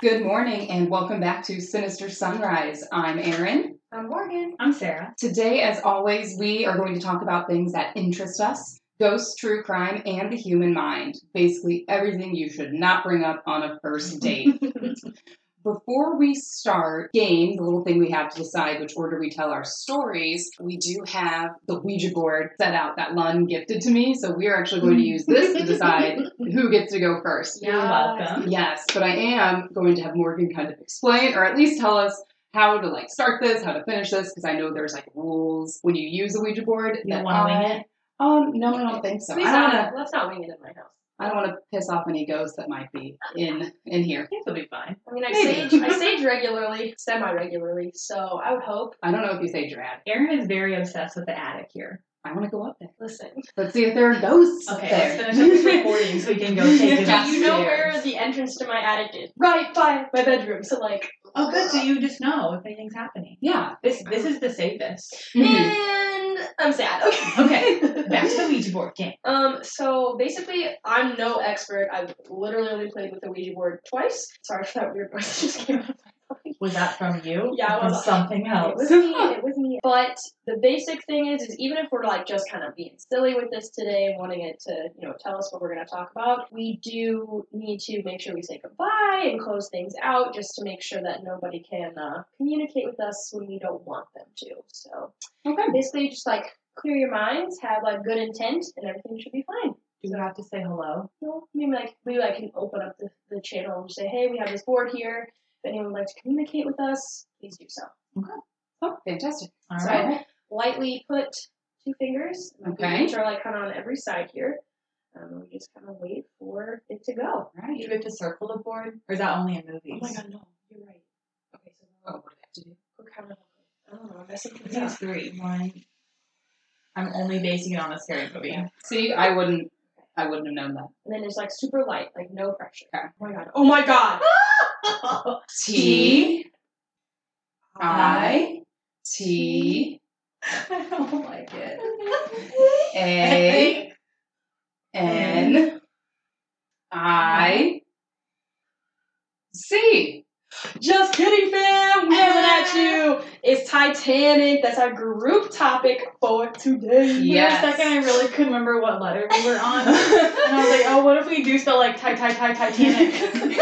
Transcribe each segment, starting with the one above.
Good morning and welcome back to Sinister Sunrise. I'm Erin. I'm Morgan. I'm Sarah. Today, as always, we are going to talk about things that interest us ghosts, true crime, and the human mind. Basically, everything you should not bring up on a first date. Before we start game, the little thing we have to decide which order we tell our stories, we do have the Ouija board set out that Lund gifted to me. So we are actually going to use this to decide who gets to go first. You're welcome. Yes, but I am going to have Morgan kind of explain or at least tell us how to like start this, how to finish this, because I know there's like rules when you use a Ouija board. You want to wing it? Um, no, I don't think so. Please I don't not, let's not wing it in my house. I don't want to piss off any ghosts that might be in in here. I think it'll be fine. I mean, I Maybe. sage, I sage regularly, semi-regularly, so I would hope. I don't know if you say drag. Erin is very obsessed with the attic here. I want to go up there. Listen, Let's see if there are ghosts Okay, up let's finish up this recording so we can go take it Yeah. do you know upstairs. where the entrance to my attic is? Right by my bedroom. So like, Oh, good. So you just know if anything's happening. yeah. This this is the safest. Mhm. and I'm sad. Okay. Okay, back to the Ouija board game. Um, so basically, I'm no expert. I've literally only played with the Ouija board twice. Sorry for that weird voice that just came out. Was that from you? Yeah, it Or was. something else. It was me. It was me. But the basic thing is, is even if we're like just kind of being silly with this today, wanting it to, you know, tell us what we're going to talk about, we do need to make sure we say goodbye and close things out, just to make sure that nobody can uh, communicate with us when we don't want them to. So Okay. basically, just like clear your minds, have like good intent, and everything should be fine. Do we have to say hello? No, maybe like maybe I can open up the, the channel and say, hey, we have this board here. If anyone would like to communicate with us, please do so. Okay. Oh, fantastic. All So right. lightly put two fingers, Okay. which are like kind of on every side here. Um, we just kind of wait for it to go. Right. Do we have to circle the board, or is that only in movies? Oh my god, no, you're right. Okay, so Oh, now what do I have to do? we're kind of. I don't know, I'm messing It things up. three. One. I'm only basing it on a scary movie. See, I wouldn't. I wouldn't have known that. And then it's like super light, like no pressure. Okay. Oh my god. Oh my god. T I T I don't like it. A N I C. Just kidding, fam. We have it at you. It's Titanic. That's our group topic for today. Yes. For a second, I really couldn't remember what letter we were on. And I was like, oh, what if we do spell like Ti Ti Ti Titanic?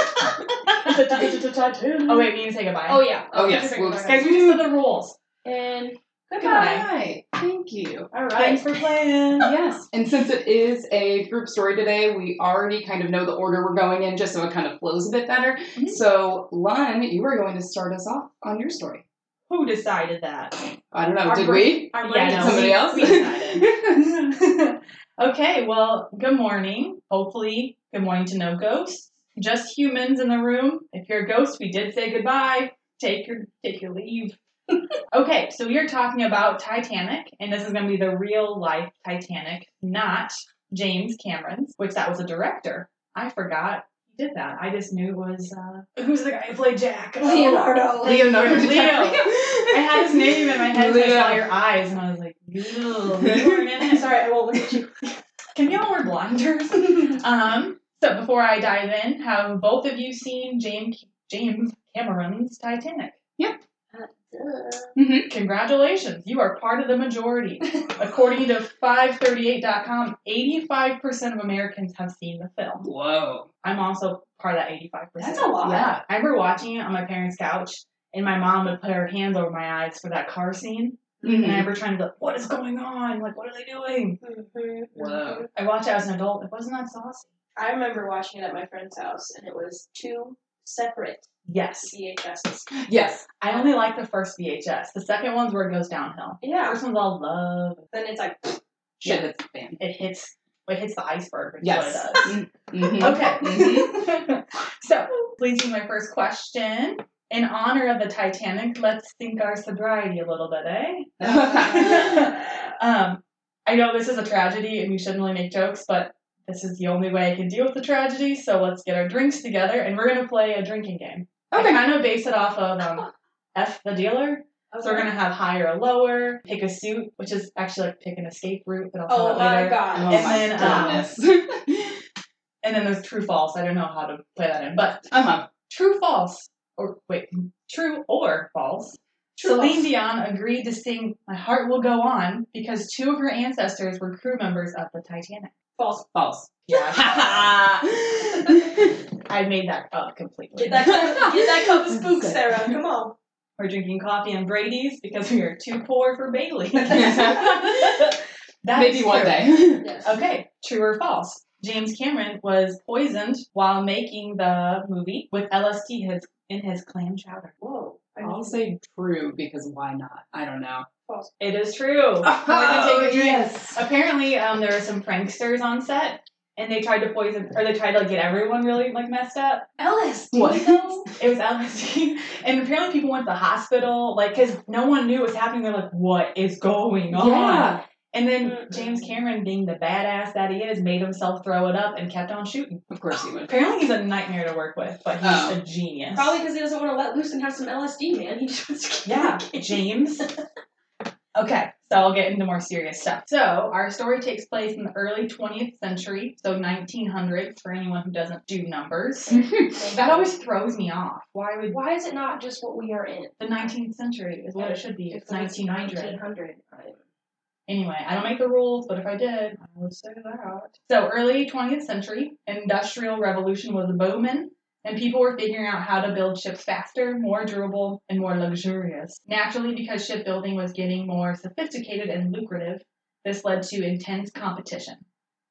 Titanic. oh, wait, we need to say goodbye. Oh yeah. Oh, yes, Okay, we'll okay, Guys, we just said the rules. And Good goodbye. Thank you. All right. Thanks for playing. Yes, and since it is a group story today, we already kind of know the order we're going in, just so it kind of flows a bit better. Mhm. So, Lon, you are going to start us off on your story. Who decided that? I don't know, Our did brain- we? Our Yeah, brains- no, Somebody we- else? we decided. okay, well, good morning. Hopefully, good morning to no ghosts. Just humans in the room. If you're a ghost, we did say goodbye. Take your take your leave. okay, so we are talking about Titanic, and this is going to be the real life Titanic, not James Cameron's, which that was a director. I forgot he did that. I just knew it was uh, who's the guy who played Jack? Leonardo. Leonardo Leo. I had his name in my head until I saw your eyes, and I was like, "Ew, you weren't in it." Sorry, I won't look at you. Can y'all wear blinders? um. So before I dive in, have both of you seen James James Cameron's Titanic? Mhm. Congratulations, you are part of the majority. According to 538.com, 85% of Americans have seen the film. Whoa. I'm also part of that 85%. That's a lot. Yeah. I remember watching it on my parents' couch, and my mom would put her hands over my eyes for that car scene. And I Mhm. remember trying to be like, what is going on? Like, what are they doing? Whoa. I watched it as an adult. It wasn't that saucy. I remember watching it at my friend's house, and it was two separate Yes. VHSs. Yes. I only like the first VHS. The second one's where it goes downhill. The Yeah. first one's all love. Then it's like, Shit hits the fan. It hits it hits the iceberg, which Yes. is what it does. Mhm. Okay. so, please be my first question. In honor of the Titanic, let's think our sobriety a little bit, eh? um, I know this is a tragedy and we shouldn't really make jokes, but this is the only way I can deal with the tragedy, so let's get our drinks together and we're going to play a drinking game. Okay. I kind of base it off of um, F the dealer. Okay. So we're going to have higher or lower, pick a suit, which is actually like pick an escape route, but I'll tell Oh that my later. god. Oh And my then, um, goodness. And then there's true false. I don't know how to play that in, but uh huh. True, false, or wait, true or false. True, Celine false. Dion agreed to sing "My Heart Will Go On" because two of her ancestors were crew members of the Titanic. False. False. Yeah, I made that up completely. Get that cup, get that cup of spook, Sarah. Come on. We're drinking coffee and Brady's because we are too poor for Bailey. That Maybe is one true. day. Yes. Okay, true or false? James Cameron was poisoned while making the movie with LSD his, in his clam chowder. Whoa. I I'll mean, say true because why not? I don't know. false. It is true. Take a drink. yes. Apparently, um, there were some pranksters on set, and they tried to poison, or they tried to like, get everyone really like messed up. LSD What? though? It was LSD, and apparently people went to the hospital, like, because no one knew what was happening. They're like, "What is going on?" Yeah. And then Mm-mm. James Cameron, being the badass that he is, made himself throw it up and kept on shooting. Of course he would. Apparently, he's a nightmare to work with, but he's Oh. a genius. Probably because he doesn't want to let loose and have some LSD, man. He just wants to Yeah, James. Okay, so I'll get into more serious stuff. So, our story takes place in the early 20th century, so 1900 for anyone who doesn't do numbers. That always throws me off. Why would Why is it not just what we are in? the 19th century is what it should be? It's 1900. 1900. I'm- Anyway, I don't make the rules, but if I did, I would say that. So, early 20th century, industrial revolution was booming, and people were figuring out how to build ships faster, more durable, and more luxurious. Naturally, because shipbuilding was getting more sophisticated and lucrative, this led to intense competition.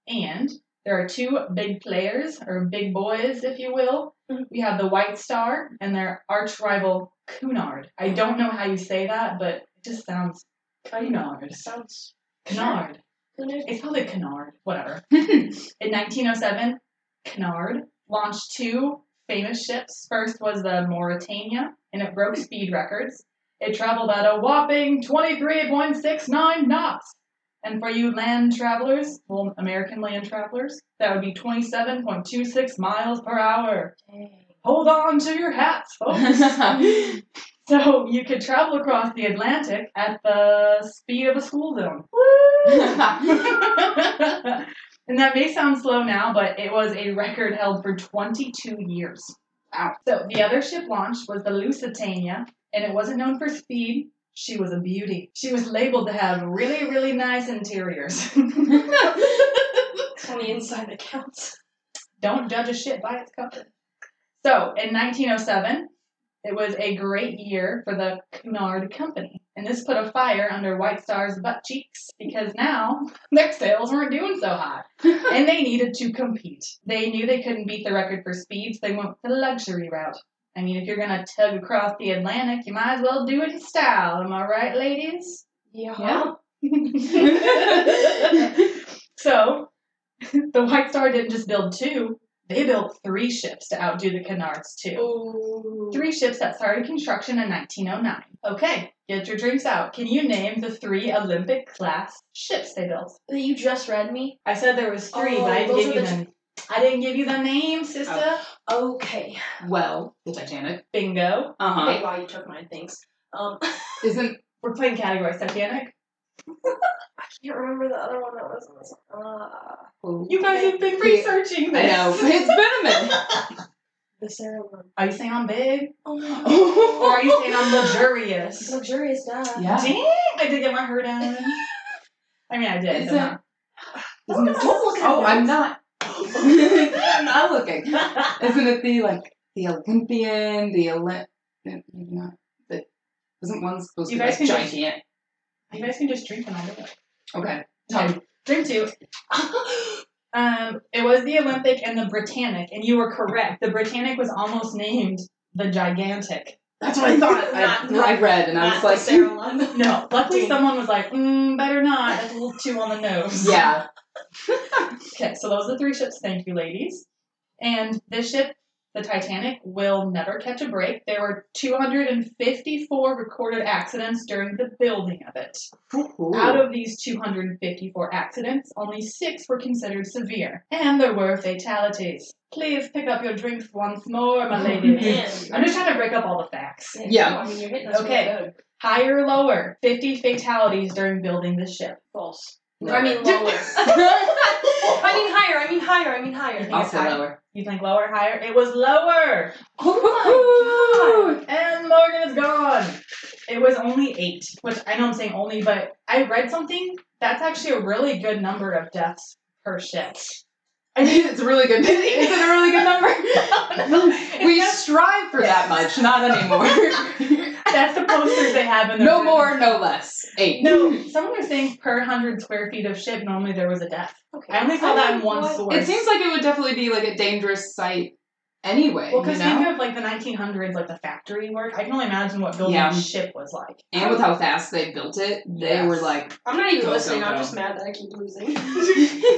And there are two big players, or big boys, if you will. Mhm. We have the White Star and their arch rival, Cunard. I don't know how you say that, but it just sounds Cunard. Sounds. Cunard. Sure. It's probably Cunard, whatever. In 1907, Cunard launched two famous ships. First was the Mauretania, and it broke speed records. It traveled at a whopping 23.69 knots. And for you land travelers, well, American land travelers, that would be 27.26 miles per hour. Dang. Hold on to your hats, folks. so you could travel across the Atlantic at the speed of a school zone. and that may sound slow now, but it was a record held for 22 years. Wow. So the other ship launched was the Lusitania, and it wasn't known for speed. She was a beauty. She was labeled to have really, really nice interiors. It's on the inside that counts. Don't judge a ship by its cover. So, in 1907, it was a great year for the Cunard Company. And this put a fire under White Star's butt cheeks because now their sales weren't doing so hot. and they needed to compete. They knew they couldn't beat the record for speed, so they went the luxury route. I mean, if you're going to tug across the Atlantic, you might as well do it in style. Am I right, ladies? Yeah. so, the White Star didn't just build two, they built three ships to outdo the Canards, too. Ooh. Three ships that started construction in 1909. Okay, get your drinks out. Can you name the three Olympic class ships they built? That you just read me? I said there was three, Oh, but I didn't give you the them. I didn't give you the name, sister. Okay. well, the Titanic. Bingo. Uh huh. Okay, wow, you took my things. Um, Isn't We're playing categories. Titanic. I can't remember the other one that was in this. Uh, You guys have been Yeah. researching I this. know. It's been a minute. the Sarah one. Are you saying I'm big? Oh no. Or are you saying I'm luxurious? Luxurious, duh. Yeah. Dang, I did get my hair done. I mean, I did. Is but it- not- it- Don't look at oh, me. I'm not. I'm not looking. Isn't it the like the Olympian, the Olymp? Maybe not. The isn't one supposed You to be guys like can just- giant? You guys can just drink and I'll do it. Okay. Tell me. Drink two. Um, it was the Olympic and the Britannic, and you were correct. The Britannic was almost named the Gigantic. That's what I thought. Not- I, I read and I was like, Sarah. No, luckily someone was like, mm, better not. That's a little too on the nose. yeah. Okay, so those are the three ships. Thank you, ladies. And this ship, the Titanic, will never catch a break. There were 254 recorded accidents during the building of it. Out of these 254 accidents, only six were considered severe, and there were fatalities. Please pick up your drinks once more, my oh, ladies. Man. I'm just trying to break up all the facts. Yeah. I mean, you're hitting us Okay. really. Higher or lower? 50 fatalities during building the ship. False. I mean lower. I mean higher. I mean higher. I mean higher. You also higher. lower. You think lower, higher? It was lower. Oh my god! And Morgan is gone. It was only eight, which I know I'm saying only, but I read something that's actually a really good number of deaths per shift. I mean, it's a really good. Is it a really good number? no. We strive for that much, not anymore. That's the posters they have in their no rooms. more, no less. Eight. No, someone was saying per hundred square feet of ship, normally there was a death. Okay. I only saw that in one What? source. It seems like it would definitely be like a dangerous site anyway. well, you because know? think of like the 1900s, like the factory work. I can only imagine what building Yeah. a ship was like. and with how fast they built it, they Yes. were like, I'm not even Go, listening. go, I'm just mad that I keep losing.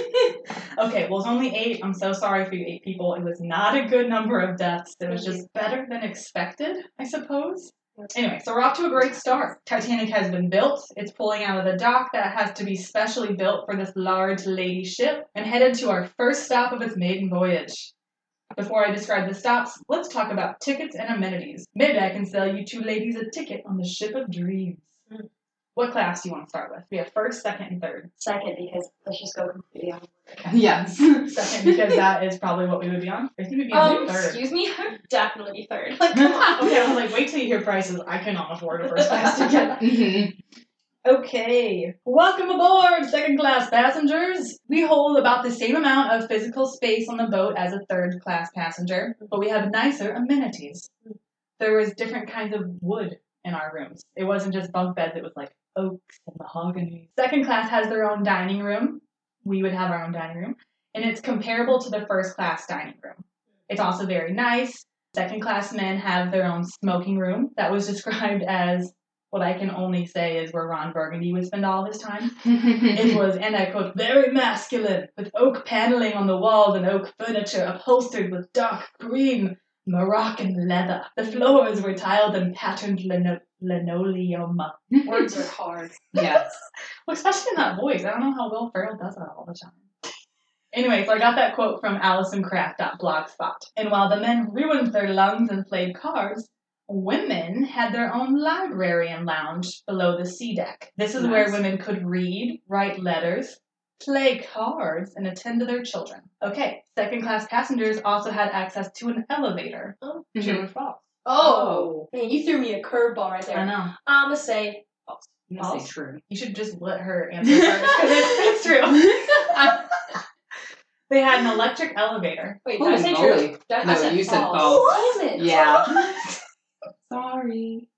Okay, well, it's only eight. I'm so sorry for you eight people. It was not a good number of deaths. It was just better than expected, I suppose. Anyway, so we're off to a great start. Titanic has been built. It's pulling out of the dock that has to be specially built for this large lady ship and headed to our first stop of its maiden voyage. Before I describe the stops, let's talk about tickets and amenities. Maybe I can sell you two ladies a ticket on the ship of dreams. What class do you want to start with? We have first, second, and third. Second, because let's just go completely on. yes. Second, because that is probably what we would be on. I think we'd be on Um, third. excuse me, I'd definitely be third. Like, come on. Okay, I was like, wait till you hear prices. I cannot afford a first class ticket. Mhm. Okay, welcome aboard, second class passengers. We hold about the same amount of physical space on the boat as a third class passenger, but we have nicer amenities. There was different kinds of wood in our rooms. It wasn't just bunk beds, it was like oaks and mahogany. Second class has their own dining room. We would have our own dining room, and it's comparable to the first class dining room. It's also very nice. Second class men have their own smoking room that was described as what I can only say is where Ron Burgundy would spend all his time. It was, and I quote, very masculine, with oak paneling on the walls and oak furniture upholstered with dark green Moroccan leather. The floors were tiled and patterned lino- linoleum. Words are hard. yes. Well, especially in that voice. I don't know how Will Ferrell does that all the time. Anyway, so I got that quote from AllisonKraft.blogspot. And while the men ruined their lungs and played cards, women had their own library and lounge below the sea deck. This is where women could read, write letters, play cards, and attend to their children. Okay, second class passengers also had access to an elevator. Mhm. True or false? Oh, man, you threw me a curveball right there. I know. I'ma say false. I'm gonna say true. You should just let her answer first because it's, it's true. They had an electric elevator. Wait, did I Holy say moly. true? Did I- I No, said you said false. false. Damn it. Yeah. Sorry.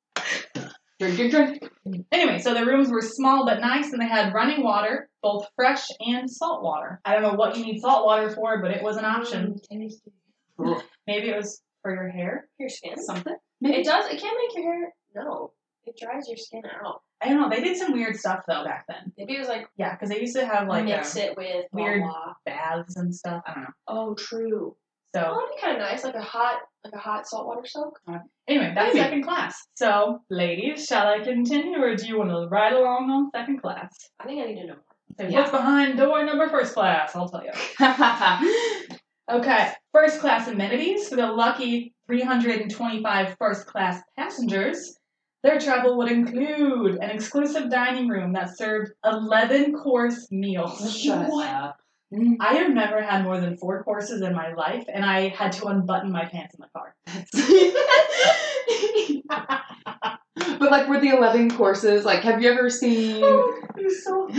Drink, drink, drink. Anyway, so the rooms were small but nice, and they had running water, both fresh and salt water. I don't know what you need salt water for, but it was an option. Maybe it was for your hair. Your skin. Something. It does. It can make your hair. No, it dries your skin out. I don't know. They did some weird stuff though back then. Maybe it was like, Yeah, because they used to have like mix um, it with blah, weird- blah. baths and stuff. I don't know. Oh, true. So Oh, that'd be kind of nice, like a hot, like a hot saltwater soak. Uh, anyway, that's Maybe. second class. So ladies, shall I continue, or do you want to ride along on second class? I think I need to know. So Yeah. what's behind door number first class? I'll tell you. Okay, first class amenities for the lucky 325 first class passengers. Their travel would include an exclusive dining room that served 11 course meals. Shut What? up. Mm. I have never had more than four courses in my life, and I had to unbutton my pants in the car. but like, were the eleven courses like? Have you ever seen? Oh, You're so.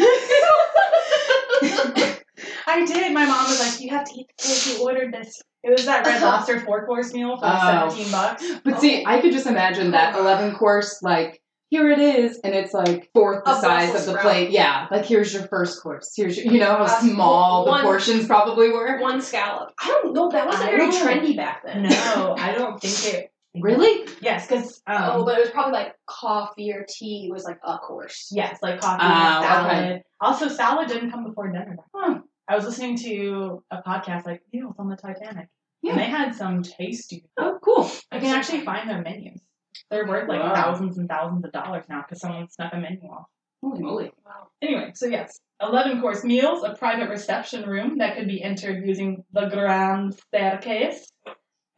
I did. My mom was like, "You have to eat the. You ordered this." It was that Red uh-huh. Lobster four course meal for like Oh. 17 bucks. But see, oh. I could just imagine that eleven course like. Here it is, and it's like fourth the A size of the sprout. plate. Yeah, like here's your first course. Here's your, you know how Uh, small the portions probably were. One scallop. I don't know. That wasn't I very don't- trendy back then. No, I don't think it. Really? Yes, because um, oh, but it was probably like coffee or tea was like a course. yes, like coffee, and salad. okay. Also, salad didn't come before dinner. Huh. I was listening to a podcast like Meals on the Titanic, Yeah. and they had some tasty. Oh, cool. I can actually find their menus. They're worth like Wow. thousands and thousands of dollars now because someone snuck a menu off. Holy moly. Wow. Anyway, so yes, 11 course meals, a private reception room that could be entered using the grand staircase,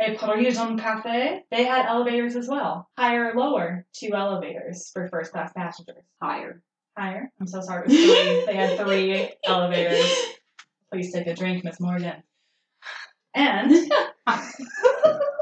a Parisian cafe. They had elevators as well, higher or lower, two elevators for first class passengers. Higher. Higher. I'm so sorry. Three. they had three elevators. Please take a drink, Miss Morgan. And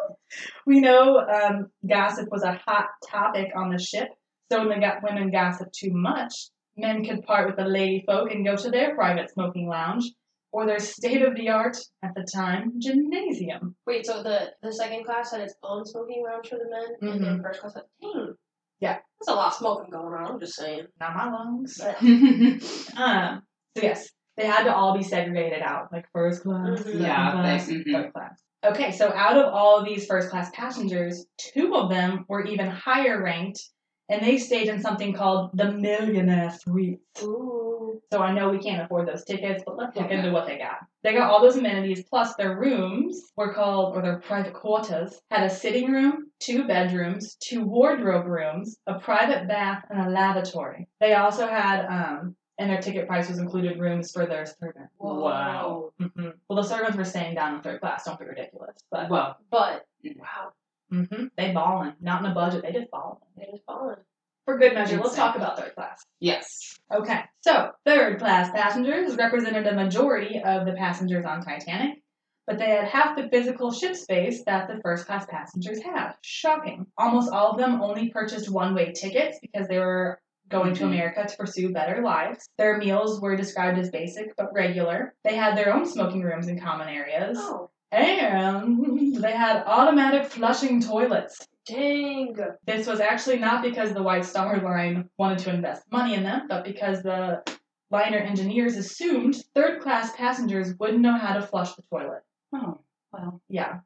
we know um, gossip was a hot topic on the ship. So when the women gossiped too much, men could part with the lady folk and go to their private smoking lounge or their state of the art, at the time, gymnasium. Wait, so the the second class had its own smoking lounge for the men, and then first class had dang. Yeah. That's a lot of smoking going on. I'm just saying. Not my lungs. But, Um, so yes, they had to all be segregated out, like first class, Mhm. second Yeah, class, they- mhm. third class. Okay, so out of all of these first class passengers, two of them were even higher ranked, and they stayed in something called the Millionaire Suite. ooh. So I know we can't afford those tickets, but let's look into what they got. They got all those amenities, plus their rooms were called, or their private quarters, had a sitting room, two bedrooms, two wardrobe rooms, a private bath, and a lavatory. They also had, um, and their ticket price was included rooms for their servants. Wow. hmm Well, the servants were staying down in third class. Don't be ridiculous, but well, But wow, hmm they balling. Not in a budget. They just balling. it is fallen. For good measure, let's talk about third class. yes. Okay, so third class passengers represented a majority of the passengers on Titanic, but they had half the physical ship space that the first class passengers had. Shocking. Almost all of them only purchased one way tickets because they were going to Mhm. America to pursue better lives. Their meals were described as basic but regular. They had their own smoking rooms and common areas. Oh, And they had automatic flushing toilets. dang. This was actually not because the White Star Line wanted to invest money in them, but because the liner engineers assumed third class passengers wouldn't know how to flush the toilet. Oh, well. Yeah.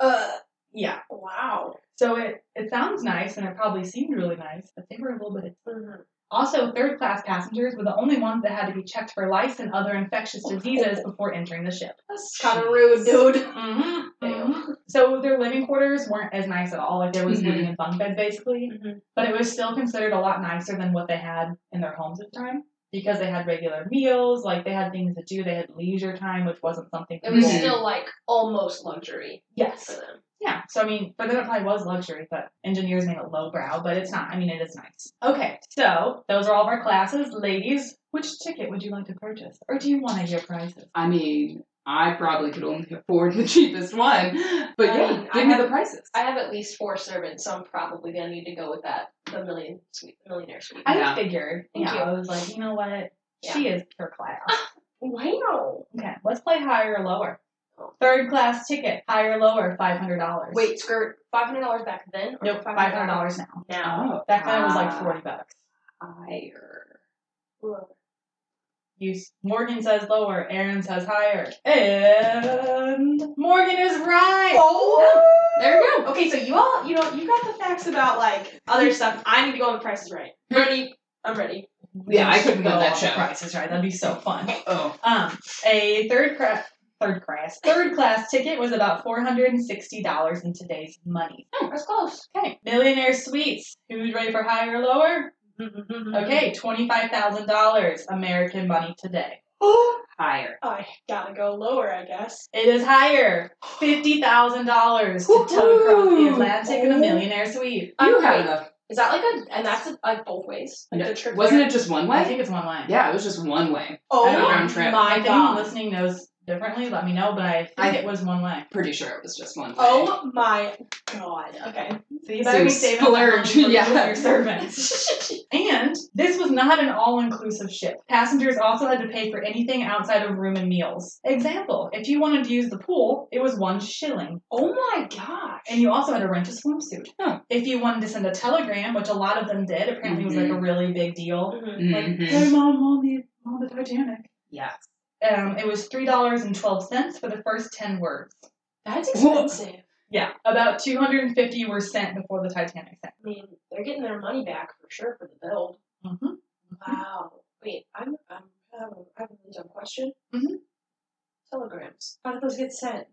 Uh, Yeah. wow. So it, it sounds nice and it probably seemed really nice, but they were a little bit. Mhm. Also, third class passengers were the only ones that had to be checked for lice and other infectious diseases before entering the ship. That's kind of rude, dude. Mm-hmm. Ew. So their living quarters weren't as nice at all. Like there was Mhm. living in bunk beds basically. Mhm. but it was still considered a lot nicer than what they had in their homes at the time because they had regular meals, like they had things to do, they had leisure time, which wasn't something. It was still like almost luxury for yes, them. Yeah. So I mean, but them it probably was luxury, but engineers made it lowbrow, but it's not. I mean, it is nice. Okay, so those are all of our classes, ladies. Which ticket would you like to purchase, or do you want to hear prices? I mean, I probably could only afford the cheapest one, but I yeah, mean, give I me have- the prices. I have at least four servants, so I'm probably gonna need to go with that the million suite, millionaire suite. I Yeah. figured. Thank yeah, you. I was like, you know what? She is pure class. Ah, wow. Okay, let's play higher or lower. Third class ticket, higher or lower, five hundred dollars. Wait, skirt. Five hundred dollars back then. Or Nope, five hundred dollars now. now. Oh, Back then it was like ah, forty bucks. higher. Lower. You Morgan says lower, Erin says higher, and Morgan is right. Oh. There we go. Okay, so you all, you know, you got the facts about like other stuff. I need to go on the prices right. Ready? I'm ready. Yeah, I couldn't go win that on the show. Prices right. That'd be so fun. Oh, Um, a third class. Third class, third class ticket was about four hundred and sixty dollars in today's money. Oh, That's close. Okay, millionaire suites. Who's ready for higher or lower? Okay, twenty-five thousand dollars American money today. higher. I gotta go lower, I guess. It is higher, fifty thousand dollars to tow across the Atlantic in a oh. millionaire suite. You had enough. Is that like a, and that's like both ways? Like the trip Wasn't there? it just one way? I think it's one way. Yeah, it was just one way. Oh. Round trip. my if anyone god. listening knows differently, let me know. But I think I- it was one way. Pretty sure it was just one way. Oh my god. Okay. So you better be So saving splurge, for yeah. and your servants. and this was not an all-inclusive ship. Passengers also had to pay for anything outside of room and meals. Example: if you wanted to use the pool, it was one shilling. oh my gosh. And you also had to rent a swimsuit. Huh. If you wanted to send a telegram, which a lot of them did, apparently it was like a really big deal. Mhm. Like, hey mom, I'm the on the Titanic. Yes. Um, it was three dollars and twelve cents for the first ten words. That's expensive. Yeah, about two hundred and fifty were sent before the Titanic sank. I mean, they're getting their money back for sure for the build. Mm-hmm. Wow. Wait, I'm, I'm, I have a, I have a really dumb question. Mhm. Telegrams. How did those get sent?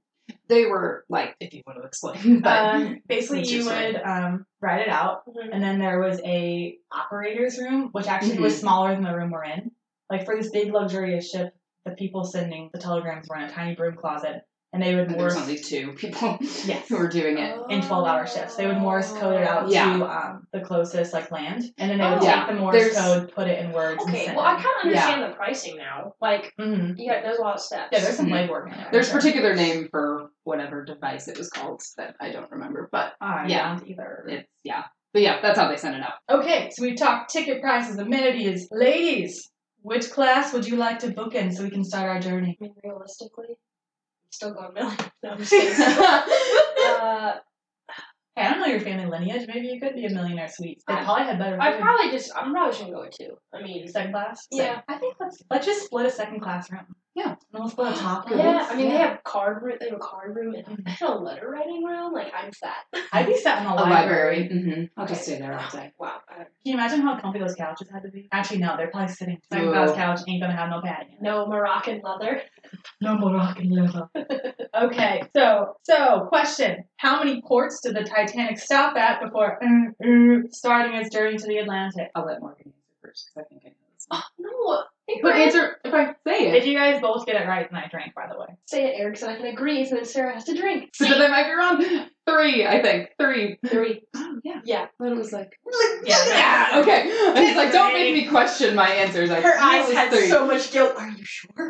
They were like, if you want to explain, but Um, basically, you would um, write it out, and then there was a operator's room, which actually was smaller than the room we're in. Like for this big luxurious ship, the people sending the telegrams were in a tiny broom closet, and they would and there was Morse only two people Yes. who were doing it. in twelve-hour shifts. They would Morse code it out Yeah. to um, the closest like land, and then they would Oh. take Yeah, the Morse there's- code, put it in words, and Okay, send well, I kind of understand the pricing now. Like, hmm yeah, there's a lot of steps. Yeah, there's some Mhm. legwork in there. There's a Sure. particular name for whatever device it was called that I don't remember, but I yeah. don't either. it's yeah. But yeah, that's how they sent it out. Okay, so we've talked ticket prices, amenities. Ladies, which class would you like to book in so we can start our journey? I mean, realistically, I'm still going million. No, I'm just kidding. uh, Hey, I don't know your family lineage. Maybe you could be a millionaire suite. They I- probably had better I food. probably just, I'm probably just gonna go with two. I mean, second class. Yeah. I think let's let's just split a second class room. Yeah. And we'll split a top room. yeah, I mean, they Yeah. have card room, they have a card room and a letter writing room. Like, I'm set. I'd be set in a, A library. library. Mm-hmm. I'll just stay there all day. Wow. Can you imagine how comfy those couches had to be? Actually, no, they're probably sitting. Second Ooh. class couch ain't gonna have no padding. No Moroccan leather. No Moroccan leather. okay, so so question: How many ports did the Titanic stop at before uh, uh, starting its journey to the Atlantic? I'll let Morgan answer first because I think I know this. No. But answer if I say it. If it. you guys both get it right, then I drank. By the way. say it, Eric, so I can agree, so then Sarah has to drink. So then I might be wrong. Three, I think. Three. Three. Oh yeah. Yeah. But it was like Yeah. yeah. Okay. And he's like, don't make me question my answers. I Her eyes had three. so much guilt. Are you sure?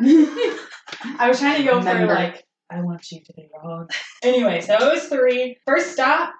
I was trying to go for like, I want you to be wrong. anyway, so it was three. First stop,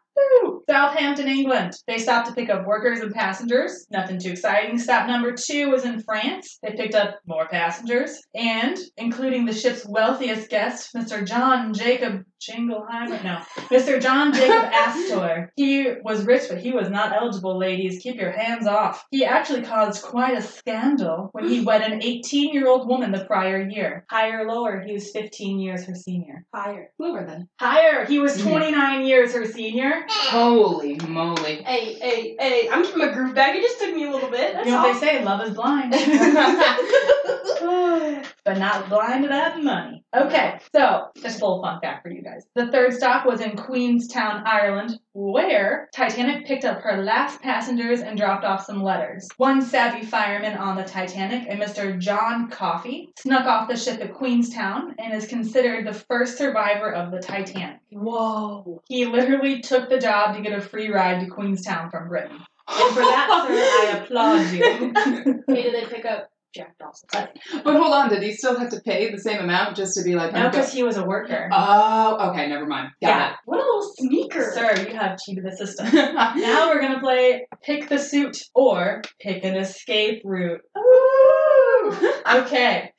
Southampton, England. They stopped to pick up workers and passengers. Nothing too exciting. Stop number two was in France. They picked up more passengers, and including the ship's wealthiest guest, Mr. John Jacob Jingleheimer. No, Mr. John Jacob Astor. He was rich, but he was not eligible, ladies. Keep your hands off. He actually caused quite a scandal when he wed an 18 year old woman the prior year. Higher or lower, he was 15 years her senior. Higher. Lower then. Higher, he was Mhm. 29 years her senior. Holy moly. Hey, hey, hey, I'm keeping my groove back. It just took me a little bit. That's You know what all. they say, love is blind. but not blind to that money. Okay, so just a little fun fact for you guys. The third stop was in Queenstown, Ireland, where Titanic picked up her last passengers and dropped off some letters. One savvy fireman on the Titanic, a Mr. John Coffey, snuck off the ship at Queenstown and is considered the first survivor of the Titanic. Whoa. He literally took the job to get a free ride to Queenstown from Britain. And for that, sir, I applaud you. Hey, did they pick up Jack Dawson? But hold on, did he still have to pay the same amount just to be like, No, because he was a worker. Oh, okay, never mind. Got What a little sneaker. Sir, you have cheated the system. now we're gonna play pick the suit or pick an escape route. Okay.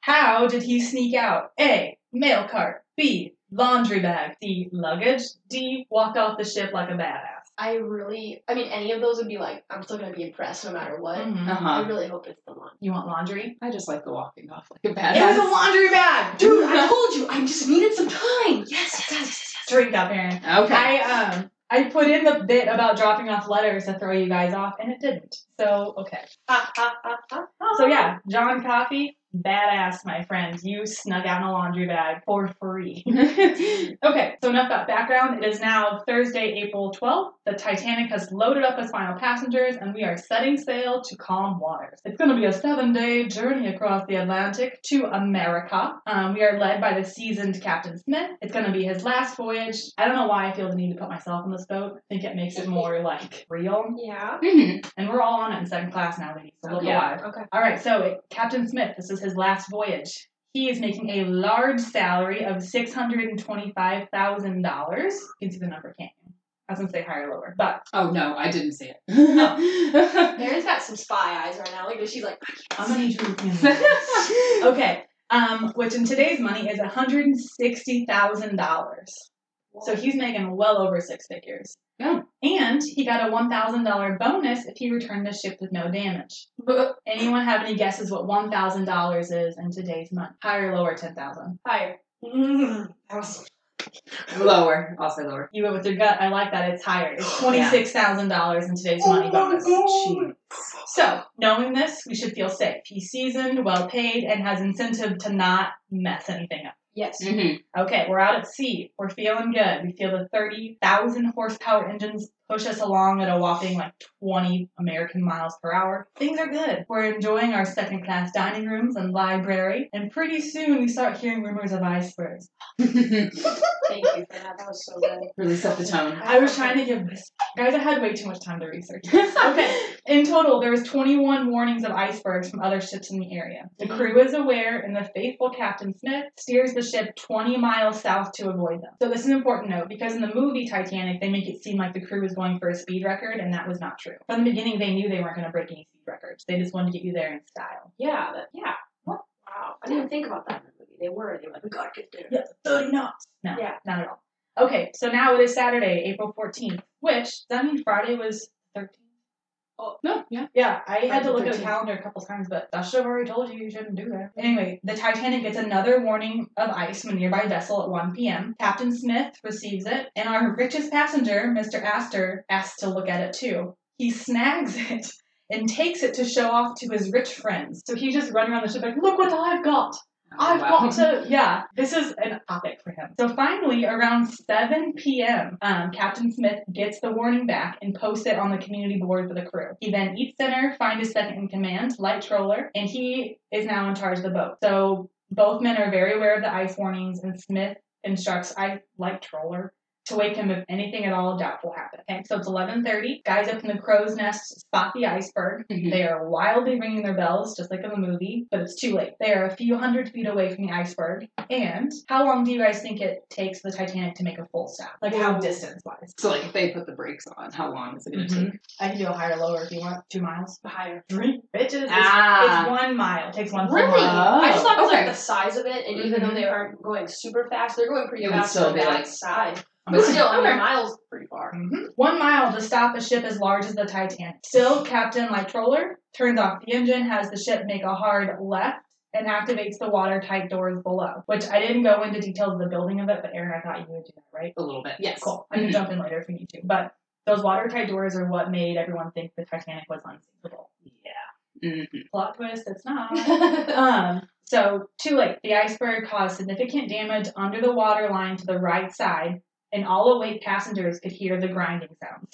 How did he sneak out? A. Mail cart. B. Laundry bag. C. Luggage. D. Walk off the ship like a badass. I really, I mean, any of those would be like, I'm still gonna be impressed no matter what. Mhm. I uh-huh. really hope it's the one. You want laundry? I just like the walking off like a It badass. was a laundry bag, dude. I told you, I just needed some time. Yes, yes, yes, yes, yes. Drink up, Erin. Okay. I um I put in the bit about dropping off letters to throw you guys off, and it didn't. So okay. Ha, ha, ha, ha, ha. So yeah, John Coffey, badass, my friend. You snuck out in a laundry bag for free. okay, so enough about background. It is now Thursday, April 12th. The Titanic has loaded up its final passengers, and we are setting sail to calm waters. It's going to be a seven-day journey across the Atlantic to America. Um, we are led by the seasoned Captain Smith. It's going to be his last voyage. I don't know why I feel the need to put myself in this boat. I think it makes it more like real. Yeah. Mhm. And we're all on it in second class now, ladies. So look Yeah. alive. Okay. All right, so Captain Smith, this is his last voyage. He is making a large salary of six hundred and twenty-five thousand dollars. You can see the number, can't you? I was gonna say higher or lower, but Oh no, I didn't see it. Erin's got some spy eyes right now. Look at she's like, I'm gonna need you to look me in the eyes. Okay, um, which in today's money is one hundred and sixty thousand dollars. So he's making well over six figures. Yeah. And he got a one thousand dollar bonus if he returned the ship with no damage. Anyone have any guesses what one thousand dollars is in today's money? Higher or lower ten thousand? higher. Mm, that was lower. I'll say lower. You went with your gut. I like that. It's higher. It's twenty six thousand dollars in today's money bonus. God. So, knowing this, we should feel safe. He's seasoned, well paid, and has incentive to not mess anything up. Yes. Mhm. Okay, we're out at sea. We're feeling good. We feel the 30,000 horsepower engines push us along at a whopping like 20 American miles per hour. Things are good. We're enjoying our second class dining rooms and library, and pretty soon we start hearing rumors of icebergs. Thank you for that. That was so good. really set the tone. I was trying to give this Guys, I had way too much time to research. Okay. In total, there was 21 warnings of icebergs from other ships in the area. The crew is aware, and the faithful Captain Smith steers the ship 20 miles south to avoid them. So this is an important note because in the movie Titanic, they make it seem like the crew was going for a speed record, and that was not true. From the beginning, they knew they weren't going to break any speed records. They just wanted to get you there in style. Yeah, that, yeah. What? Wow. I didn't think about that in the movie. They were. They were like, we gotta get there. Yeah, 30 knots. No, Yeah. not at all. Okay, so now it is Saturday, April 14th, which, does that mean Friday was 13th? Oh, no, yeah. Yeah, I had to look at the calendar a couple times, but I should have already told you you shouldn't do that. Anyway, the Titanic gets another warning of ice from a nearby vessel at 1 p.m. Captain Smith receives it, and our richest passenger, Mr. Astor, asks to look at it too. He snags it and takes it to show off to his rich friends. So he's just running around the ship like, look what I've got! I've Wow. got to, yeah, this is an epic for him. So finally, around 7 p.m., um, Captain Smith gets the warning back and posts it on the community board for the crew. He then eats dinner, finds his second in command, Light Troller, and he is now in charge of the boat. So both men are very aware of the ice warnings, and Smith instructs I Light Troller to wake him if anything at all doubtful happens. Okay, so it's 11:30. Guys up in the crow's nest spot the iceberg. Mhm. They are wildly ringing their bells, just like in the movie, but it's too late. They are a few hundred feet away from the iceberg. And how long do you guys think it takes the Titanic to make a full stop? Like how distance wise? So like if they put the brakes on, how long is it gonna Mhm. take? I can do a higher lower if you want. Two miles. Higher. Three bitches. It's, Ah. it's one mile. It takes one full Really? mile. I just thought it was okay. like the size of it, and even though they aren't going super fast, they're going pretty It would fast still on be that like- side. But But still, I mean, okay. mile's pretty far. Mhm. One mile to stop a ship as large as the Titanic. Still, Captain Lightroller turns off the engine, has the ship make a hard left, and activates the watertight doors below. Which I didn't go into details of the building of it, but Erin, I thought you would do that, right? A little bit. Yes. Cool. I can jump in later if you need to. But those watertight doors are what made everyone think the Titanic was unsinkable. Yeah. Mhm. Plot twist, it's not. Um, so too late. The iceberg caused significant damage under the water line to the right side, and all awake passengers could hear the grinding sound.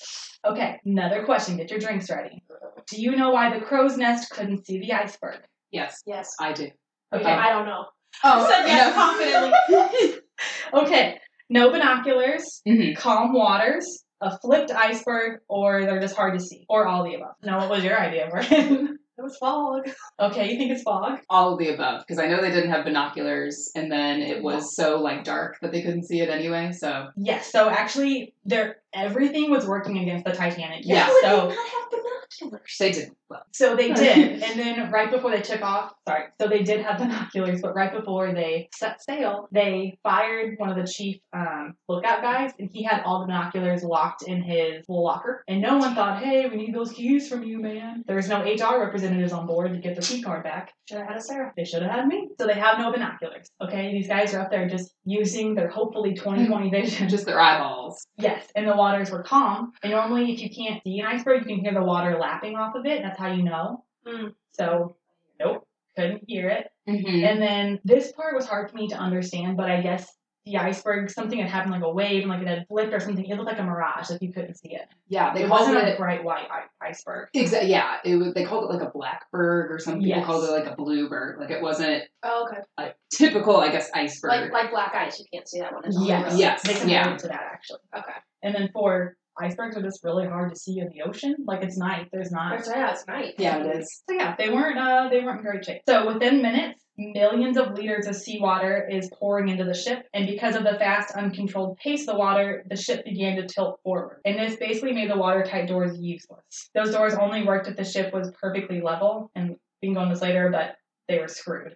Okay, another question. Get your drinks ready. Do you know why the crow's nest couldn't see the iceberg? Yes, yes. I do. Okay. I don't know. Oh, said yes confidently. Okay. No binoculars, Mhm. calm waters, a flipped iceberg, or they're just hard to see, or all the above. Now, what was your idea, Morgan? It was fog. okay, you think it's fog? All of the above, because I know they didn't have binoculars, and then it was so like dark that they couldn't see it anyway. So Yes. So actually, there everything was working against the Titanic. Yeah. How would So they not have binoculars? they did well. So they did, and then right before they took off, sorry, so they did have binoculars, but right before they set sail, they fired one of the chief um, lookout guys, and he had all the binoculars locked in his little locker. And no one thought, hey, we need those keys from you, man. There was no HR representatives on board to get the key card back. Should have had a Sarah. They should have had me. So they have no binoculars. Okay, these guys are up there just using their hopefully 20/20 vision. Just their eyeballs. Yes, and the waters were calm. And normally, if you can't see an iceberg, you can hear the water lapping off of it. That's how you know. Mm. So, nope, couldn't hear it. Mm-hmm. And then this part was hard for me to understand, but I guess the iceberg, something had happened like a wave and like it had flipped or something. It looked like a mirage, like you couldn't see it. Yeah, they it called wasn't a it. bright white i- iceberg. Exactly. Yeah, it was. They called it like a blackbird, or some people Yes. called it like a bluebird. Like it wasn't Oh, okay. a typical, I guess, iceberg. Like like black ice, you can't see that one. It's all Yes. Yes, They compared yeah. it to that actually. Okay. And then for icebergs are just really hard to see in the ocean. Like it's night. There's not. That's, yeah, it's night. yeah, it is. So yeah, they weren't uh they weren't in great shape. So within minutes, millions of liters of seawater is pouring into the ship, and because of the fast, uncontrolled pace of the water, the ship began to tilt forward. And this basically made the watertight doors useless. Those doors only worked if the ship was perfectly level, and we can go on this later, but they were screwed.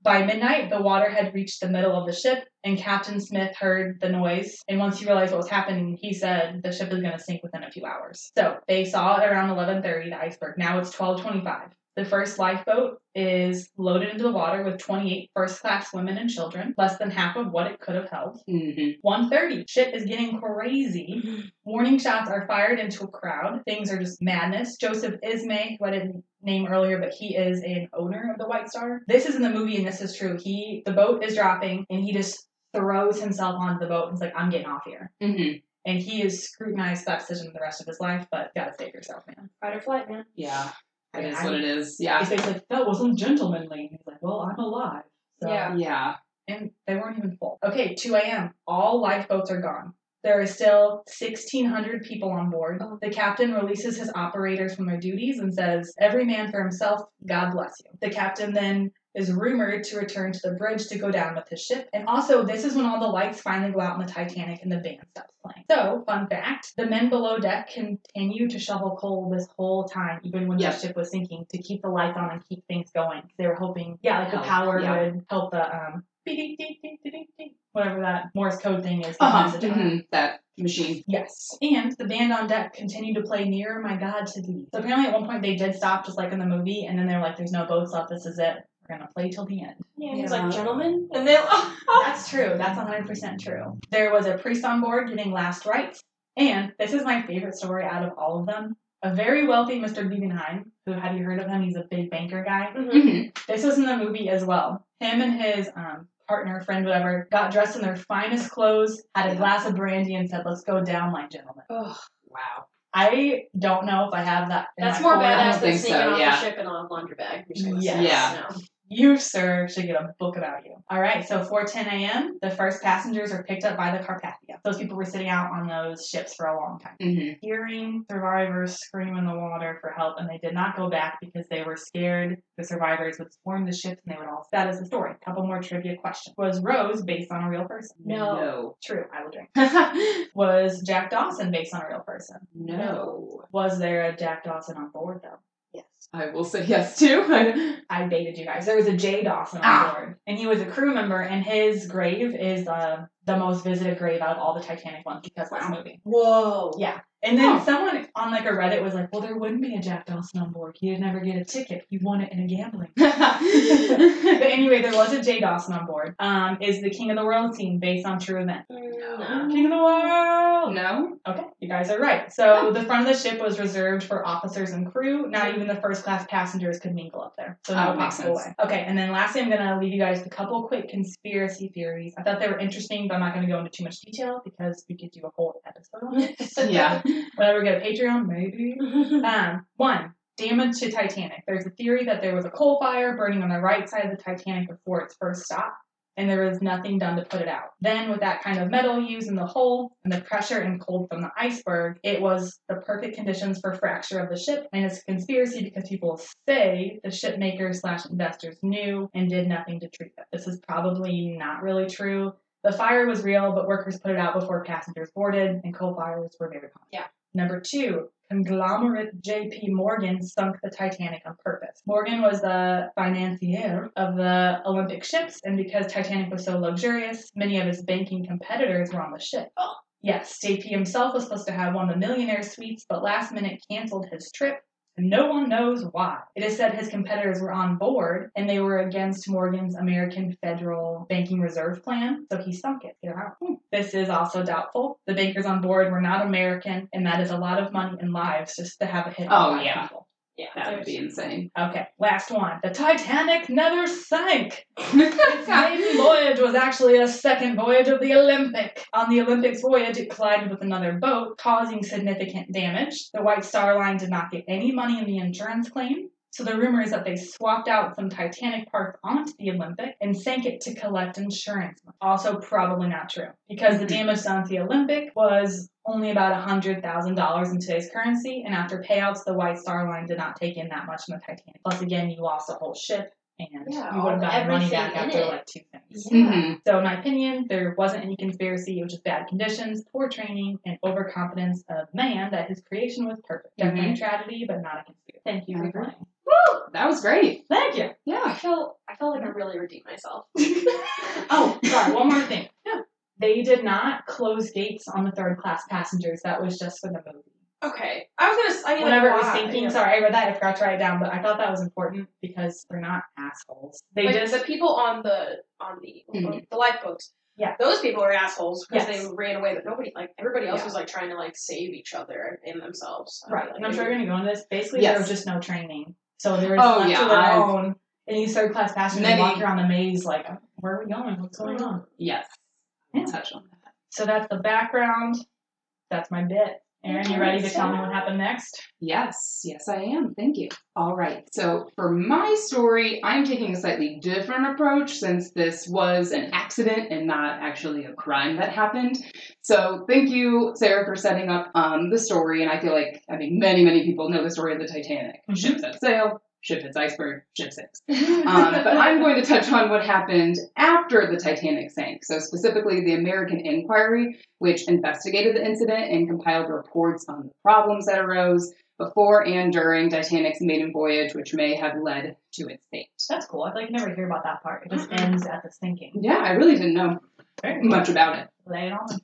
By midnight, the water had reached the middle of the ship, and Captain Smith heard the noise. And once he realized what was happening, he said the ship is going to sink within a few hours. So they saw it around 11:30, the iceberg. Now it's 12:25. The first lifeboat is loaded into the water with 28 first-class women and children, less than half of what it could have held. Mm-hmm. 1:30, ship is getting crazy. Warning shots are fired into a crowd. Things are just madness. Joseph Ismay, who I didn't name earlier, but he is an owner of the White Star. This is in the movie, and this is true. He the boat is dropping, and he just throws himself onto the boat and is like, "I'm getting off here." Mm-hmm. And he is scrutinized that decision the rest of his life. But you gotta save yourself, man. Fight or flight, man. Yeah, it is I- what it is. Yeah, He's basically like, "That wasn't gentlemanly." And he's like, "Well, I'm alive." So, Yeah. yeah. And they weren't even full. Okay, 2 a.m. All lifeboats are gone. There are still 1,600 people on board. Oh. The captain releases his operators from their duties and says, Every man for himself, God bless you. The captain then is rumored to return to the bridge to go down with his ship. And also, this is when all the lights finally go out in the Titanic and the band stops playing. So, fun fact the men below deck continue to shovel coal this whole time, even when Yep. the ship was sinking, to keep the lights on and keep things going. They were hoping, yeah, like the power yeah. would help the, um, whatever that Morse code thing is. Uh-huh. on mhm, That machine. Yes. And the band on deck continued to play Nearer My God to Thee. So apparently at one point they did stop just like in the movie and then they're like, There's no boats left, this is it. We're gonna play till the end. Yeah, he's Yeah. like, gentlemen. And they're That's true. That's 100% true. There was a priest on board giving last rites. And this is my favorite story out of all of them. A very wealthy Mr. Guggenheim, who have you heard of him? He's a big banker guy. Mhm. This was in the movie as well. Him and his um, partner, friend, whatever, got dressed in their finest clothes, had a glass of brandy, and said, Let's go down like gentlemen. Oh, Wow. I don't know if I have that. in that's my more badass than think sneaking so, off yeah. the ship in a laundry bag. I'm just gonna say Yes. Yeah. No. You, sir, should get a book about you. All right, so 4:10 a.m., the first passengers are picked up by the Carpathia. Those people were sitting out on those ships for a long time. hmm Hearing survivors scream in the water for help, and they did not go back because they were scared the survivors would swarm the ships and they would all. That is the story. A Couple more trivia questions. Was Rose based on a real person? No. True, I will drink. Was Jack Dawson based on a real person? no. Was there a Jack Dawson on board though? Yes. I will say yes too. I baited you guys. There was a Jay Dawson on Ah. board, and he was a crew member, and his grave is uh, the most visited grave out of all the Titanic ones because of this movie. Whoa. Yeah. And then Huh. someone on like a Reddit was like, "Well, there wouldn't be a Jack Dawson on board. He'd never get a ticket. He won it in a gambling." but anyway, there was a Jay Dawson on board. Um, is the King of the World team based on true event? No. King of the World. no. Okay, you guys are right. So the front of the ship was reserved for officers and crew. Not even the first class passengers could mingle up there. So no Oh, makes possible sense. way. Okay, and then lastly, I'm gonna leave you guys with a couple quick conspiracy theories. I thought they were interesting, but I'm not gonna go into too much detail because we could do a whole episode on it. Yeah. Whenever we get a Patreon, maybe. Um, one. Damage to Titanic. There's a theory that there was a coal fire burning on the right side of the Titanic before its first stop, and there was nothing done to put it out. Then, with that kind of metal used in the hull and the pressure and cold from the iceberg, it was the perfect conditions for fracture of the ship. And it's a conspiracy because people say the ship makers slash investors knew and did nothing to treat it. This is probably not really true. The fire was real, but workers put it out before passengers boarded, and coal fires were very common. Yeah. Number two, conglomerate JP Morgan sunk the Titanic on purpose. Morgan was the financier of the Olympic ships, and because Titanic was so luxurious, many of his banking competitors were on the ship. Oh. Yes, JP himself was supposed to have one of the millionaire suites, but last minute canceled his trip. And no one knows why. It is said his competitors were on board and they were against Morgan's American Federal Banking Reserve Plan, so he sunk it. Get out. Hmm. This is also doubtful. The bankers on board were not American, and that is a lot of money and lives just to have a hit. Oh, on five yeah. people. Yeah. That would be insane. Okay, last one. The Titanic never sank. Its maiden voyage was actually a second voyage of the Olympic. On the Olympic's voyage, it collided with another boat, causing significant damage. The White Star Line did not get any money in the insurance claim. So the rumor is that they swapped out some Titanic parts onto the Olympic and sank it to collect insurance. Also, probably not true because the damage done to the Olympic was only about $100,000 in today's currency, and after payouts, the White Star Line did not take in that much from the Titanic. Plus, again, you lost a whole ship, and Yeah, you would have gotten money back after it. like two things. hmm So, in my opinion, there wasn't any conspiracy. It was just bad conditions, poor training, and overconfidence of man that his creation was perfect. Definitely a tragedy, but not a conspiracy. Thank you I for agree. playing. Woo! That was great. Thank you. I Yeah. feel I felt like I really redeemed myself. Oh, sorry. One more thing. Yeah. They did not close gates on the third class passengers. That was just for the movie. okay. I was gonna. s- I mean, Whenever it like, was why? sinking, Yeah. sorry, I read that. I forgot to write it down, but I thought that was important because they're not assholes. They like just the people on the on the Mhm. the lifeboats. Yeah. Those people are assholes because Yes. they ran away, but nobody like everybody else Yeah. was like trying to like save each other and themselves. I right. feel And I'm sure you're gonna go into this. Basically, there was just no training, so they were just Oh, left yeah, to their I've- own. And these third class passengers Many- walk around the maze like, where are we going? What's going on? Yes. Yeah. Touch on that. So that's the background. That's my bit. Erin, you ready to tell me what happened next? Yes, yes, I am. Thank you. All right. So, for my story, I'm taking a slightly different approach since this was an accident and not actually a crime that happened. So, thank you, Sarah, for setting up um, the story. And I feel like, I mean, many, many people know the story of the Titanic. Mhm. Ship set sail, ship hits iceberg, ship sinks. Um, but I'm going to touch on what happened after the Titanic sank. So, specifically, the American Inquiry, which investigated the incident and compiled reports on the problems that arose before and during Titanic's maiden voyage, which may have led to its fate. That's cool. I like never hear about that part. It just ends at the sinking. Yeah, I really didn't know much about it. Lay it on.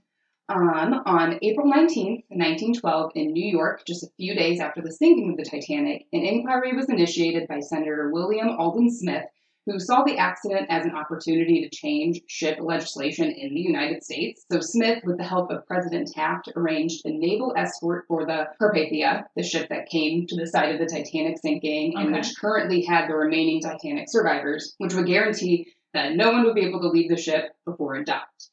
Um, on April 19th, 1912, in New York, just a few days after the sinking of the Titanic, an inquiry was initiated by Senator William Alden Smith, who saw the accident as an opportunity to change ship legislation in the United States. So Smith, with the help of President Taft, arranged a naval escort for the Carpathia, the ship that came to the site of the Titanic sinking, and which currently had the remaining Titanic survivors, which would guarantee that no one would be able to leave the ship before it docked.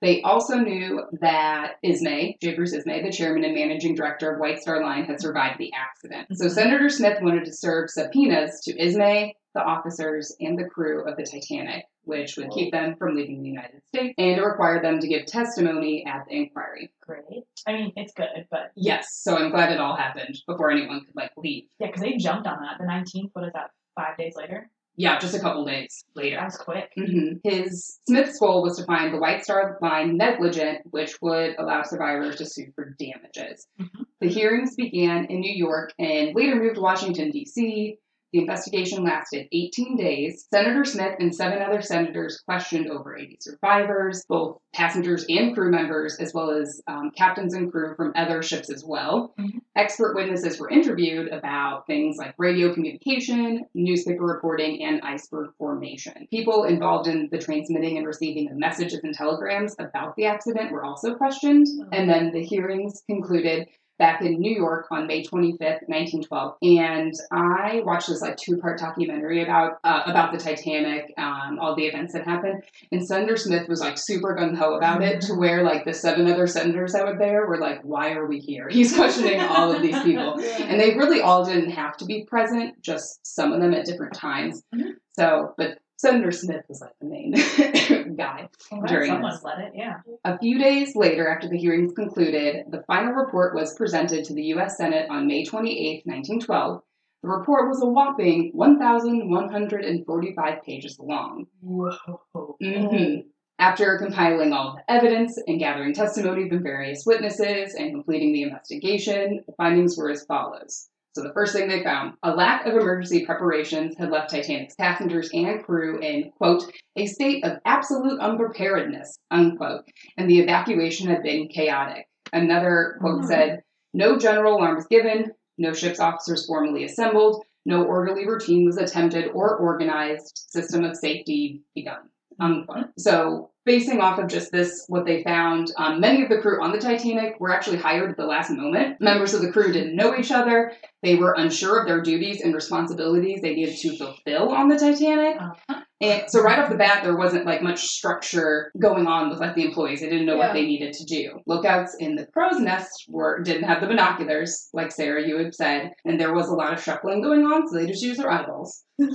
They also knew that Ismay, J. Bruce Ismay, the chairman and managing director of White Star Line, had survived the accident. So Mhm. Senator Smith wanted to serve subpoenas to Ismay, the officers, and the crew of the Titanic, which would keep them from leaving the United States and require them to give testimony at the inquiry. Great. I mean, it's good, but Yes, so I'm glad it all happened before anyone could like leave. yeah, because they jumped on that. The 19th, what is that, five days later? Yeah, just a couple days later. That was quick. hmm His Smith's goal was to find the White Star Line negligent, which would allow survivors to sue for damages. Mhm. The hearings began in New York and later moved to Washington, D.C. The investigation lasted 18 days. Senator Smith and seven other senators questioned over 80 survivors, both passengers and crew members, as well as um, captains and crew from other ships as well. Mhm. Expert witnesses were interviewed about things like radio communication, newspaper reporting, and iceberg formation. People involved in the transmitting and receiving of messages and telegrams about the accident were also questioned. And then the hearings concluded back in New York on May 25th, 1912. And I watched this like two-part documentary about uh, about the Titanic, um, all the events that happened. And Senator Smith was like super gung ho about it, to where like the seven other senators that were there were like, "Why are we here?" He's questioning all of these people, and they really all didn't have to be present, just some of them at different times. Mhm. So, but Senator Smith was like the main guy. Well, During someone this. let it, yeah. A few days later, after the hearings concluded, the final report was presented to the U.S. Senate on May 28, 1912. The report was a whopping 1,145 pages long. Whoa. Mhm. After compiling all the evidence and gathering testimony from various witnesses and completing the investigation, the findings were as follows. So the first thing they found, a lack of emergency preparations had left Titanic's passengers and crew in, quote, a state of absolute unpreparedness, unquote, and the evacuation had been chaotic. Another quote Mhm. said, no general alarm was given, no ship's officers formally assembled, no orderly routine was attempted or organized system of safety begun. Unquote. So, basing off of just this, what they found, um, many of the crew on the Titanic were actually hired at the last moment. Members of the crew didn't know each other. They were unsure of their duties and responsibilities they needed to fulfill on the Titanic. Uh-huh. And so right off the bat, there wasn't like much structure going on with like the employees. They didn't know Yeah. what they needed to do. Lookouts in the crow's nest were didn't have the binoculars, like Sarah you had said, and there was a lot of shuffling going on, so they just used their eyeballs. when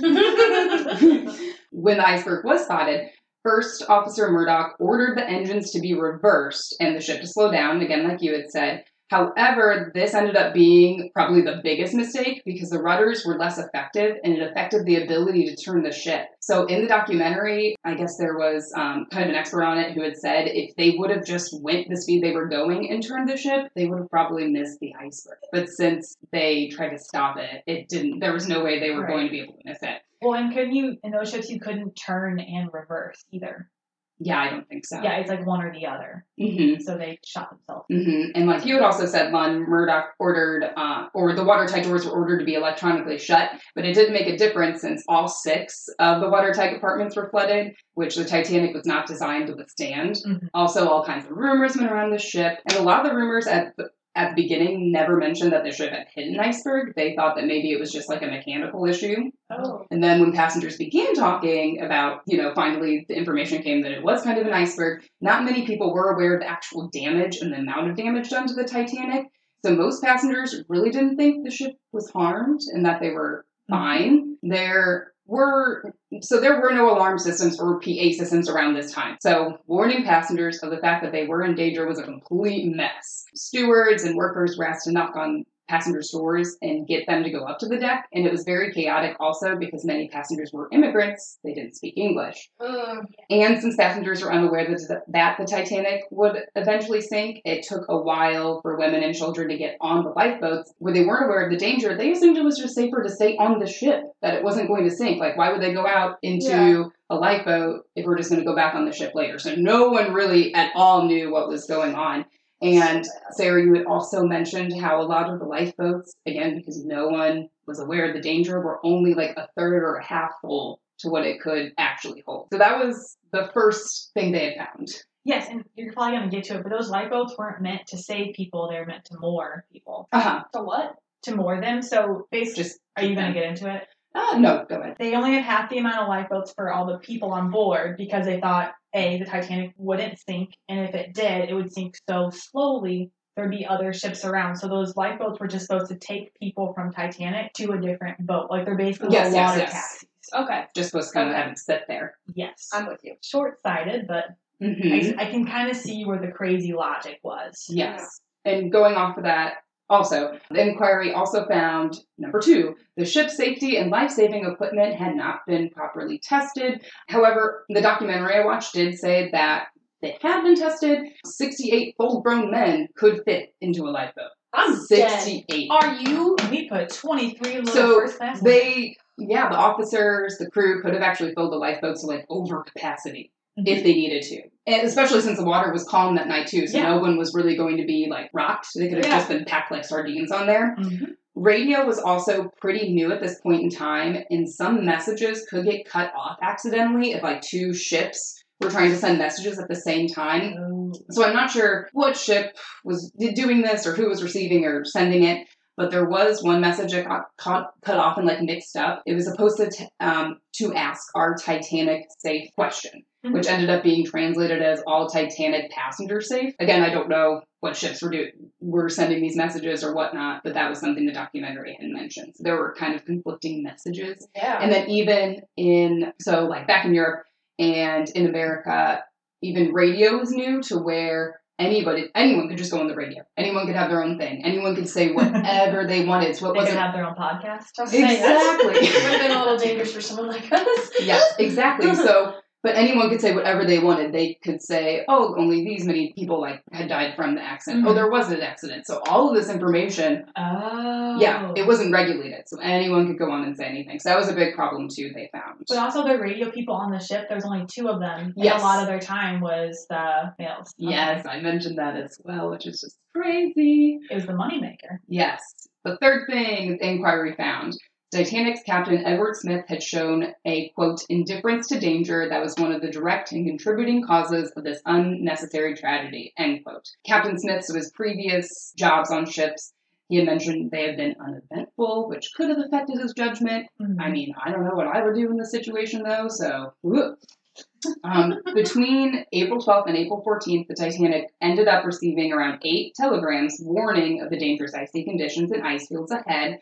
the iceberg was spotted, first officer Murdoch ordered the engines to be reversed and the ship to slow down, again, like you had said. However, this ended up being probably the biggest mistake because the rudders were less effective and it affected the ability to turn the ship. So, in the documentary, I guess there was um, kind of an expert on it who had said if they would have just went the speed they were going and turned the ship, they would have probably missed the iceberg. But since they tried to stop it, it didn't. There was no way they were Right. going to be able to miss it. Well, and couldn't you, in those ships, you couldn't turn and reverse either. Yeah, I don't think so. Yeah, it's like one or the other. hmm So they shot themselves. hmm And like you had also said, Lon Murdoch ordered, uh, or the watertight doors were ordered to be electronically shut, but it didn't make a difference since all six of the watertight compartments were flooded, which the Titanic was not designed to withstand. Mhm. Also, all kinds of rumors went around the ship, and a lot of the rumors at the at the beginning never mentioned that the ship had hit an iceberg. They thought that maybe it was just like a mechanical issue. Oh. And then when passengers began talking about, you know, finally the information came that it was kind of an iceberg, not many people were aware of the actual damage and the amount of damage done to the Titanic. So most passengers really didn't think the ship was harmed and that they were mm-hmm. fine. There were so there were no alarm systems or PA systems around this time. So warning passengers of the fact that they were in danger was a complete mess. Stewards and workers were asked to knock on passengers' doors and get them to go up to the deck, and it was very chaotic also because many passengers were immigrants. They didn't speak English. And since passengers were unaware that, that the Titanic would eventually sink, it took a while for women and children to get on the lifeboats. Where they weren't aware of the danger, they assumed it was just safer to stay on the ship, that it wasn't going to sink. Like, why would they go out into Yeah. a lifeboat if we're just going to go back on the ship later? So no one really at all knew what was going on. And Sarah, you had also mentioned how a lot of the lifeboats, again, because no one was aware of the danger, were only like a third or a half full to what it could actually hold. So that was the first thing they had found. Yes, and you're probably going to get to it, but those lifeboats weren't meant to save people, they were meant to moor people. Uh huh. To what? To moor them. So basically, Just are you going to get into it? uh, no, go ahead. They only had half the amount of lifeboats for all the people on board because they thought, A, the Titanic wouldn't sink, and if it did, it would sink so slowly there'd be other ships around. So those lifeboats were just supposed to take people from Titanic to a different boat. Like they're basically Yes, water yes. taxis. Okay, Just supposed to kind of have it sit there. Yes. I'm with you. short sighted, but Mhm. I, I can kind of see where the crazy logic was. Yes. And going off of that, also, the inquiry also found number two, the ship's safety and life saving equipment had not been properly tested. However, the documentary I watched did say that they had been tested. 68 full grown men could fit into a lifeboat. I'm dead. 68. Are you? We put 23 little So first class. They, yeah, the officers, the crew could have actually filled the lifeboats to like over capacity mm-hmm. if they needed to. And especially since the water was calm that night too, so Yeah. no one was really going to be like rocked. They could have Yeah. just been packed like sardines on there. Mhm. Radio was also pretty new at this point in time, and some messages could get cut off accidentally if like two ships were trying to send messages at the same time. Oh. So I'm not sure what ship was doing this or who was receiving or sending it, but there was one message that got caught, cut off and like mixed up. It was supposed to t- um, to ask our Titanic safe question, Mhm. which ended up being translated as all Titanic passenger safe. Again, I don't know what ships were doing were sending these messages or whatnot, but that was something the documentary had mentioned. So there were kind of conflicting messages. Yeah. And then even in so like back in Europe and in America, even radio was new to where anybody anyone could just go on the radio. Anyone could have their own thing. Anyone could say whatever they wanted. So it They could wasn't have their own podcast. I was saying, that's- Exactly. It would have been a little dangerous for someone like us. Yes, exactly. So but anyone could say whatever they wanted. They could say, "Oh, only these many people like had died from the accident. Oh, Mhm. there was an accident." So all of this information, Oh. yeah, it wasn't regulated, so anyone could go on and say anything. So that was a big problem too. They found. But also, the radio people on the ship, there's only two of them. And Yes. a lot of their time was the males. Yes, I mentioned that as well, which is just crazy. It was the moneymaker. Yes. The third thing the inquiry found Titanic's captain Edward Smith had shown a quote indifference to danger that was one of the direct and contributing causes of this unnecessary tragedy. End quote. Captain Smith, so his previous jobs on ships, he had mentioned they had been uneventful, which could have affected his judgment. I mean, I don't know what I would do in this situation though, so. Um, between April 12th and April 14th, the Titanic ended up receiving around eight telegrams warning of the dangerous icy conditions and ice fields ahead.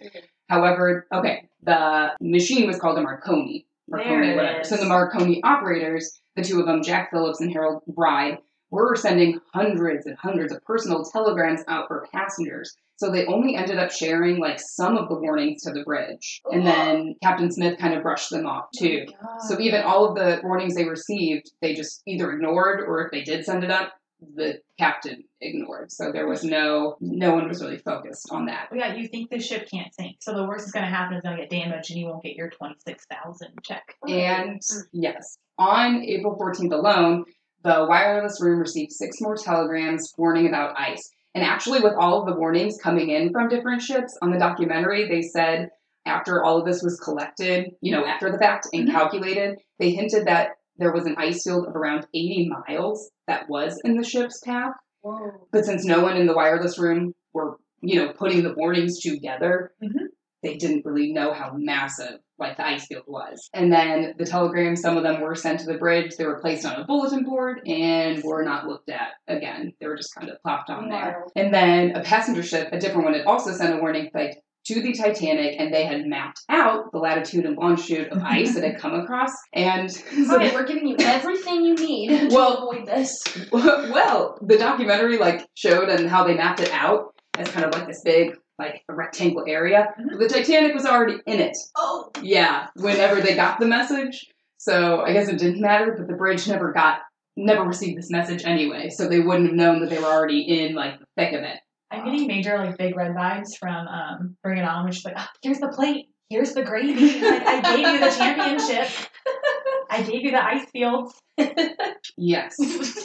However, okay, the machine was called a Marconi. Marconi, whatever. So the Marconi operators, the two of them, Jack Phillips and Harold Bride, were sending hundreds and hundreds of personal telegrams out for passengers. So they only ended up sharing like some of the warnings to the bridge. And then Captain Smith kind of brushed them off too. So even all of the warnings they received, they just either ignored or if they did send it up, the captain ignored. So there was no no one was really focused on that. Yeah, you think the ship can't sink. So the worst is going to happen is going to get damaged and you won't get your 26000 check. And yes, on April 14th alone, the wireless room received six more telegrams warning about ice. And actually, with all of the warnings coming in from different ships on the documentary, they said after all of this was collected, you know, after the fact and Mhm. calculated, they hinted that there was an ice field of around 80 miles that was in the ship's path. Whoa. But since no one in the wireless room were, you know, putting the warnings together, Mhm. they didn't really know how massive like the ice field was. And then the telegrams, some of them were sent to the bridge. They were placed on a bulletin board and were not looked at again. They were just kind of plopped on there. And then a passenger ship, a different one, had also sent a warning like to the Titanic, and they had mapped out the latitude and longitude of ice that had come across. And so Right, we're giving you everything you need to Well- avoid this. well, the documentary like showed and how they mapped it out as kind of like this big like a rectangle area. Mhm. The Titanic was already in it. Oh, Yeah, whenever they got the message. So I guess it didn't matter, but the bridge never got never received this message anyway, so they wouldn't have known that they were already in like the thick of it. I'm getting major like big red vibes from um Bring It On, which is like, "Ah, here's the plate, here's the gravy. Like I gave you the championship. I gave you the ice fields. Yes.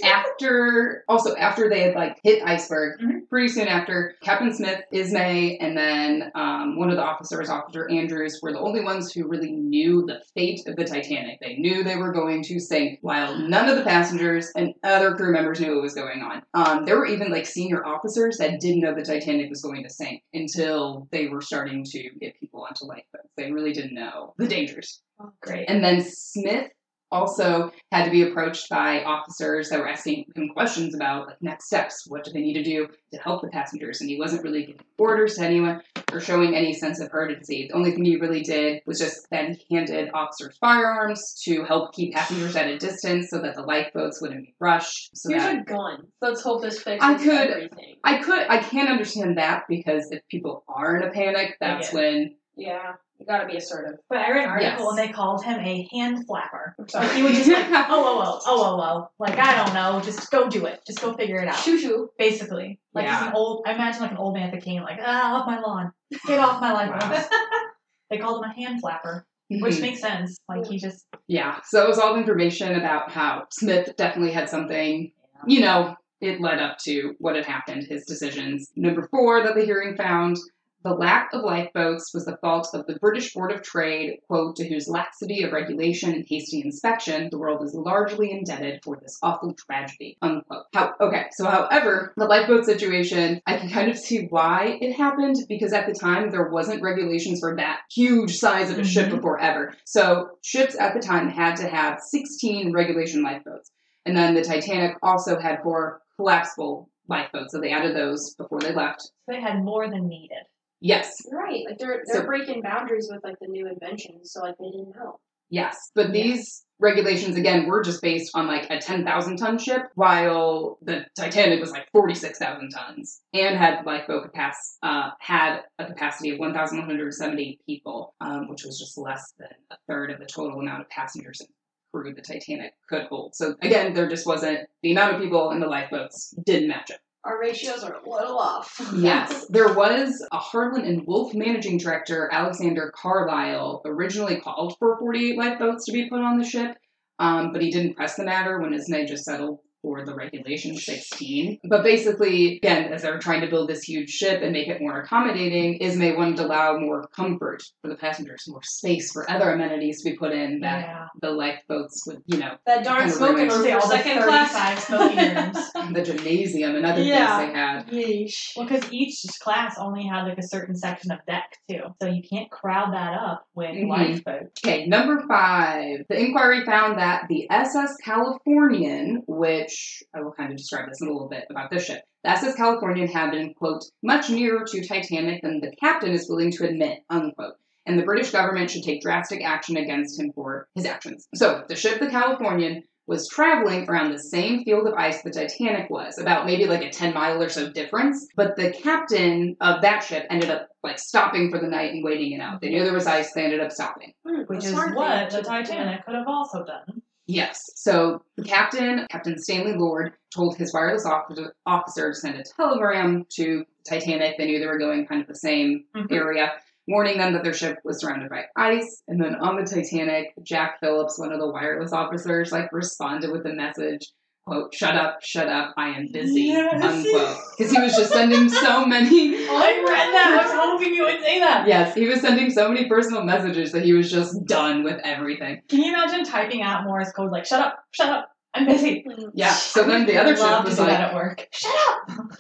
after also after they had like hit iceberg, Mhm. pretty soon after, Captain Smith, Ismay, and then um, one of the officers, Officer Andrews, were the only ones who really knew the fate of the Titanic. They knew they were going to sink, while none of the passengers and other crew members knew what was going on. Um, there were even like senior officers that didn't know the Titanic was going to sink until they were starting to get people onto lifeboats. They really didn't know the dangers. Great. And then Smith also had to be approached by officers that were asking him questions about like next steps. What do they need to do to help the passengers? And he wasn't really giving orders to anyone or showing any sense of urgency. The only thing he really did was just then he handed officers firearms to help keep passengers at a distance so that the lifeboats wouldn't be rushed. So here's that a gun. Let's hope this fixes I could- everything. I could I can't understand that because if people are in a panic, that's Yeah. when Yeah, you gotta be assertive. But I read an article Yes. and they called him a hand flapper. Sorry. Like he would just like, oh, oh, oh, oh, oh, oh. Like, I don't know. Just go do it. Just go figure it out. Shoo shoo. Basically. Like, he's Yeah. an old, I imagine like an old man at the cane, like, ah, off my lawn. Get off my lawn. Wow. they called him a hand flapper, which makes sense. Like, he just, Yeah, so it was all the information about how Smith definitely had something, you know, it led up to what had happened, his decisions. Number four that the hearing found the lack of lifeboats was the fault of the British Board of Trade, quote, to whose laxity of regulation and hasty inspection the world is largely indebted for this awful tragedy, unquote. How, okay, so however, the lifeboat situation, I can kind of see why it happened because at the time there wasn't regulations for that huge size of a ship Mhm. before ever. So ships at the time had to have 16 regulation lifeboats. And then the Titanic also had four collapsible lifeboats, so they added those before they left. they had more than needed. Yes, Right, like they're they're So- breaking boundaries with like the new inventions, so like they didn't know. yes. But Yeah. these regulations, again, were just based on like a 10,000 ton ship, while the Titanic was like 46,000 tons and had lifeboat capacity, uh, had a capacity of 1,170 people, um, which was just less than a third of the total amount of passengers and crew the Titanic could hold. So again, there just wasn't the amount of people in the lifeboats didn't match up. Our ratios are a little off. Yes, there was a Harland and Wolff managing director, Alexander Carlisle, originally called for 48 lifeboats to be put on the ship, um, but he didn't press the matter when his Ismay just settled for the regulation 16. But basically, again, as they were trying to build this huge ship and make it more accommodating, Ismay wanted to allow more comfort for the passengers, more space for other amenities to be put in that Yeah. the lifeboats would, you know, That darn Kind of smoking room for all the second class. 35 smoking rooms. the gymnasium and other Yeah. things they had. Yeesh. Well, because each class only had like a certain section of deck too, so you can't crowd that up with Mhm. lifeboats. Okay, number five. The inquiry found that the SS Californian, which I will kind of describe this in a little bit about this ship, the SS Californian had been, quote, much nearer to Titanic than the captain is willing to admit, unquote. And the British government should take drastic action against him for his actions. So, the ship, the Californian, was traveling around the same field of ice the Titanic was, about maybe like a 10 mile or so difference. But the captain of that ship ended up like stopping for the night and waiting it out. They knew there was ice, they ended up stopping. Hmm, Which is what the. Titanic could have also done. Yes. So the captain, Captain Stanley Lord, told his wireless officer, officer to send a telegram to Titanic. They knew they were going kind of the same Mhm. area, warning them that their ship was surrounded by ice. And then on the Titanic, Jack Phillips, one of the wireless officers, like responded with a message. Quote, shut up, shut up, I am busy, Yes. unquote. Because he was just sending so many. I read that. I was hoping you would say that. Yes, he was sending so many personal messages that he was just done with everything. Can you imagine typing out Morse code like "Shut up, shut up, I'm busy." Yeah, so then the other ship was like, at work. Shut up.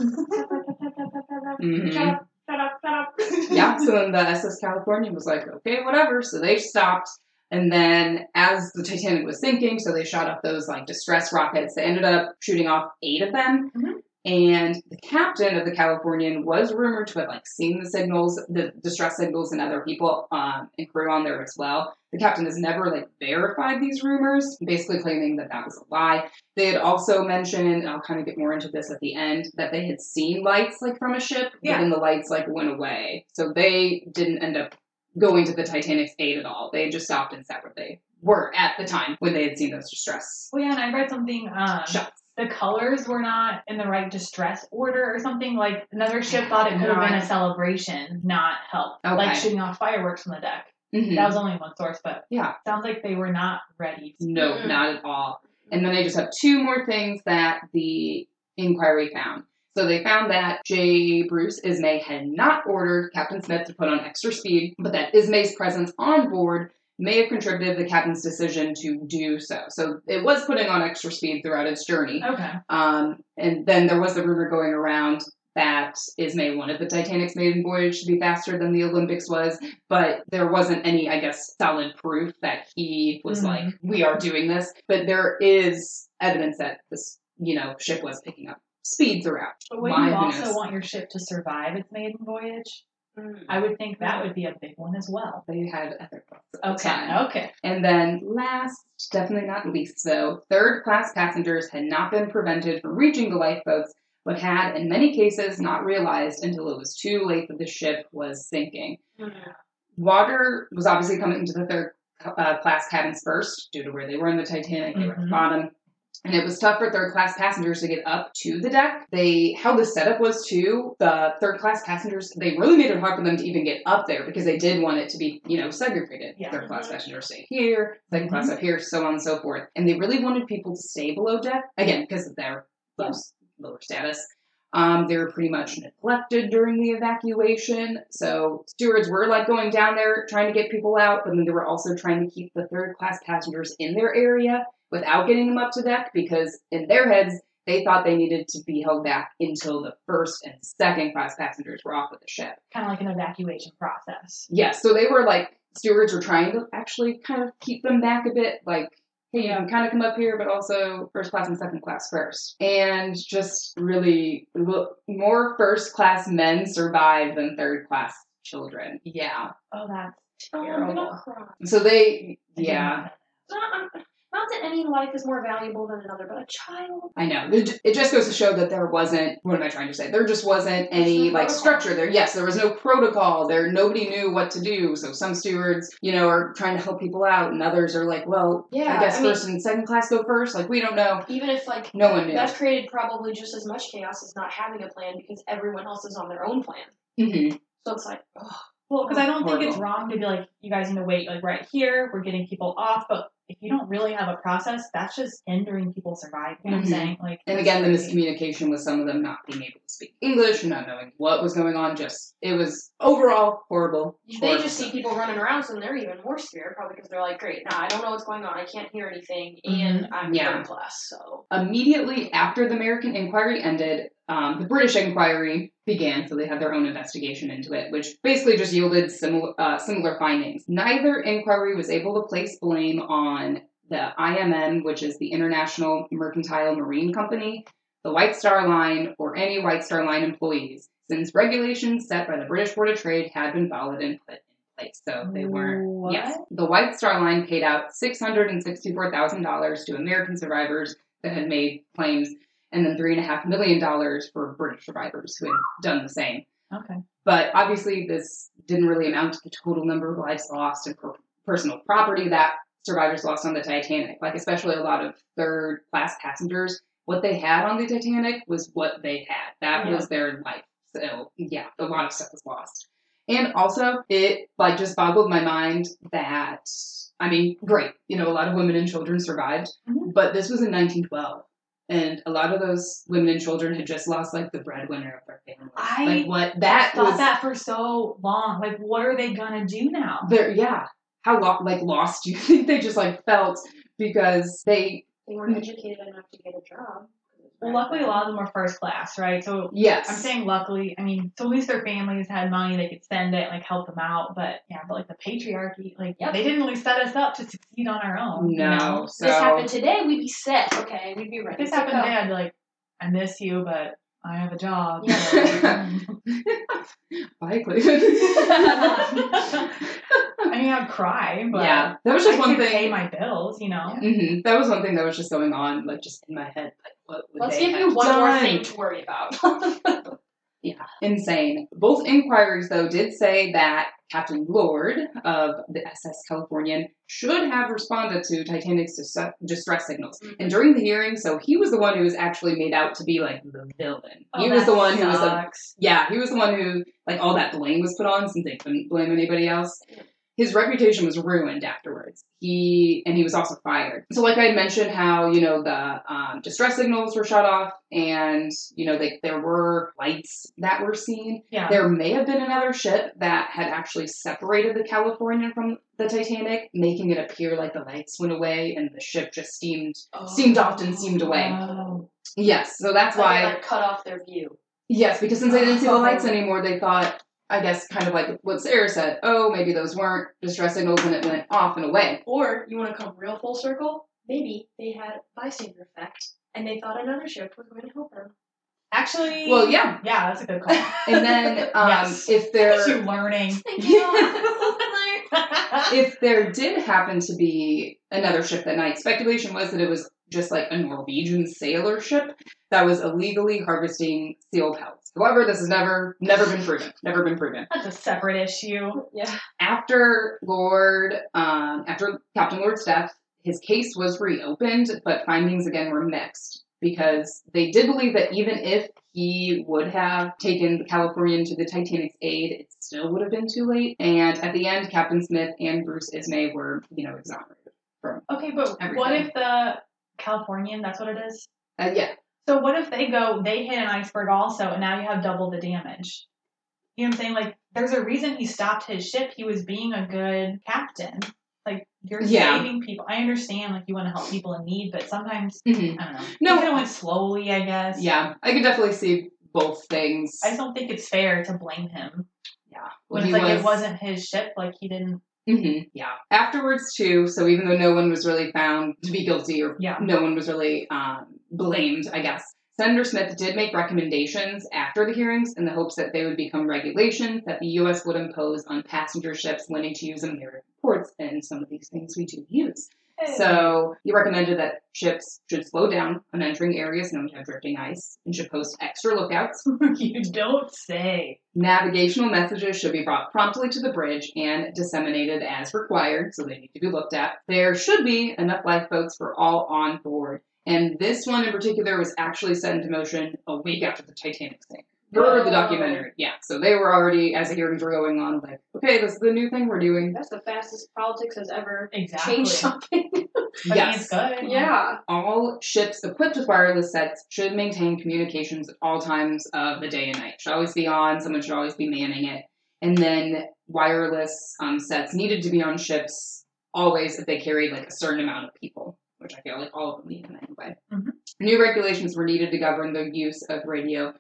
mhm. Shut up, shut up, shut up. Yeah, so So then the SS California was like, okay, whatever. So they stopped. And then as the Titanic was sinking, so they shot up those like distress rockets. They ended up shooting off eight of them. Mhm. And the captain of the Californian was rumored to have like seen the signals, the distress signals, and other people um, and crew on there as well. The captain has never like verified these rumors, basically claiming that that was a lie. They had also mentioned, and I'll kind of get more into this at the end, that they had seen lights like from a ship, Yeah. but then the lights like went away. So they didn't end up going to the Titanic's aid at all. They had just stopped and sat where they were at the time when they had seen those distress Well, yeah, and I read something. Um, shots. the colors were not in the right distress order or something. Like another ship thought it could have been a celebration, not help. Okay. Like shooting off fireworks from the deck. Mhm. That was only one source, but Yeah. sounds like they were not ready. No, Mm-mm. not at all. And then I just have two more things that the inquiry found. So they found that J. Bruce Ismay had not ordered Captain Smith to put on extra speed, but that Ismay's presence on board may have contributed to the captain's decision to do so. So it was putting on extra speed throughout its journey. Okay. Um, and then there was the rumor going around that Ismay wanted the Titanic's maiden voyage to be faster than the Olympics was, but there wasn't any, I guess, solid proof that he was Mhm. like, we are doing this. But there is evidence that this, you know, ship was picking up speed throughout. But would you also knows? want your ship to survive its maiden voyage? Mm. I would think that would be a big one as well. They had other thoughts Okay. time. Okay. And then last, definitely not least though, third class passengers had not been prevented from reaching the lifeboats, but had in many cases not realized until it was too late that the ship was sinking. Mm. Water was obviously coming into the third uh, class cabins first, due to where they were in the Titanic, they were at the Mhm. bottom. And it was tough for third class passengers to get up to the deck. They how the setup was too. The third class passengers they really made it hard for them to even get up there because they did want it to be you know segregated. Yeah. Third class passengers stay here, 2nd class up here, so on and so forth. And they really wanted people to stay below deck again because of their low, lower status. Um, they were pretty much neglected during the evacuation. So stewards were like going down there trying to get people out, but then they were also trying to keep the third class passengers in their area without getting them up to deck because in their heads they thought they needed to be held back until the first and second class passengers were off with the ship. Kind of like an evacuation process. Yes, so they were like stewards were trying to actually kind of keep them back a bit, like, hey, um, you can kind of come up here, but also first class and second class first. And just really, well, more first class men survive than third class children. Yeah. Oh, that's Oh, I'm terrible. gonna cry. So they, yeah, know that. Not, that any life is more valuable than another, but a child. I know. It just goes to show that there wasn't, what am I trying to say? There just wasn't any no like protocol. structure there. Yes, there was no protocol there. Nobody knew what to do. So some stewards, you know, are trying to help people out and others are like, well, Yeah, I guess I mean- first and second class go first. Like, we don't know. Even if like No one knew. that's created probably just as much chaos as not having a plan because everyone else is on their own plan. Mm-hmm. So it's like, oh, Well, because I don't think it's wrong to be like, you guys need to wait, like right here, we're getting people off. But if you don't really have a process, that's just hindering people surviving. You know what. I'm mm-hmm. saying? Like, And it's again, the miscommunication with some of them not being able to speak English, not knowing what was going on. Just, it was overall horrible. they horrible just see people running around, so they're even more scared, probably because they're like, great, now I don't know what's going on, I can't hear anything, and mm-hmm. I'm Yeah. third class, so. Immediately after the American inquiry ended, um, the British inquiry began, so they had their own investigation into it, which basically just yielded similar uh, similar findings. Neither inquiry was able to place blame on the IMM, which is the International Mercantile Marine Company, the White Star Line, or any White Star Line employees, since regulations set by the British Board of Trade had been followed and put in place. So they weren't. What? Yes, the White Star Line paid out six hundred and sixty-four thousand dollars to American survivors that had made claims, and then three and a half million dollars for British survivors who had done the same. Okay. But obviously, this didn't really amount to the total number of lives lost and per- personal property that survivors lost on the Titanic. Like, especially a lot of third class passengers, what they had on the Titanic was what they had. That Yeah. was their life. So, yeah, a lot of stuff was lost. And also, it like just boggled my mind that I mean, great, you know, a lot of women and children survived, Mhm. but this was in 1912, and a lot of those women and children had just lost like the breadwinner of their family. I like what that thought was. that for so long. Like, what are they gonna do now? They're yeah. How lo- like lost do you think they just like felt because they They weren't educated enough to get a job. Well, luckily, a lot of them were first class, right? So Yes. I'm saying luckily. I mean, so at least their families had money; they could send it, like help them out. But yeah, but like the patriarchy, like Yep. they didn't really set us up to succeed on our own. you no. know? So this happened today, we'd be set. Okay, we'd be If ready. this happened today, I'd be like, I miss you, but I have a job. Yeah. so- Bye, Cleveland. I mean, I'd cry, but yeah, that was just I one thing. pay my bills, you know. Mm-hmm. That was one thing that was just going on, like just in my head. Like, what would Let's they give you one more thing to worry about. Insane. Both inquiries, though, did say that Captain Lord of the SS Californian should have responded to Titanic's dis- distress signals. Mhm. And during the hearing, so he was the one who was actually made out to be like the villain. Oh, he was the one who was like, sucks. yeah, he was the one who like all that blame was put on since they couldn't blame anybody else. His reputation was ruined afterwards. He and he was also fired. So, like I had mentioned, how you know the um, distress signals were shut off, and you know like there were lights that were seen. yeah. There may have been another ship that had actually separated the Californian from the Titanic, making it appear like the lights went away and the ship just steamed steamed off and steamed away. Oh. Yes, so that's Like, why. like cut off their view. Yes, because since they didn't see the Oh. lights anymore, they thought, I guess, kind of like what Sarah said. Oh, maybe those weren't distress signals, and it went off and away. Or you want to come real full circle? Maybe they had a bystander effect, and they thought another ship was going to help them. Actually, Well, yeah, yeah, that's a good call. and then um, Yes. if Look there at you learning. Thank if there did happen to be another ship that night, speculation was that it was just like a Norwegian sailor ship that was illegally harvesting seal pelts. However, this has never never been proven. Never been proven. That's a separate issue. yeah. After Lord, um, after Captain Lord's death, his case was reopened, but findings again were mixed because they did believe that even if he would have taken the Californian to the Titanic's aid, it still would have been too late. And at the end, Captain Smith and Bruce Ismay were, you know, exonerated. Okay, but what if the Californian, that's what it is? Uh, yeah, So what if they go, they hit an iceberg also, and now you have double the damage? You know what I'm saying? Like, there's a reason he stopped his ship. He was being a good captain. Like, you're Yeah. saving people. I understand, like, you want to help people in need, but sometimes, Mhm. I don't know. No. He could have went slowly, I guess. yeah, I could definitely see both things. I just don't think it's fair to blame him. yeah, When He it's like was- it wasn't his ship, like, he didn't. Hmm yeah. Afterwards, too, so even though no one was really found to be guilty or Yeah. no one was really um, blamed, I guess, Senator Smith did make recommendations after the hearings in the hopes that they would become regulations that the U.S. would impose on passenger ships wanting to use American ports, and some of these things we do use. So he recommended that ships should slow down on entering areas known to have drifting ice and should post extra lookouts. you don't say. Navigational messages should be brought promptly to the bridge and disseminated as required, so they need to be looked at. There should be enough lifeboats for all on board. And this one in particular was actually set into motion a week after the Titanic sank. Per the documentary. Yeah. So they were already, as the hearings were going on, like, okay, this is the new thing we're doing. That's the fastest politics has ever Exactly. changed something. But I mean, it's good. yeah. all ships equipped with wireless sets should maintain communications at all times of the day and night. Should always be on. Someone should always be manning it. And then wireless um, sets needed to be on ships always if they carried like a certain amount of people, which I feel like all of them need them anyway. Mhm. New regulations were needed to govern the use of radio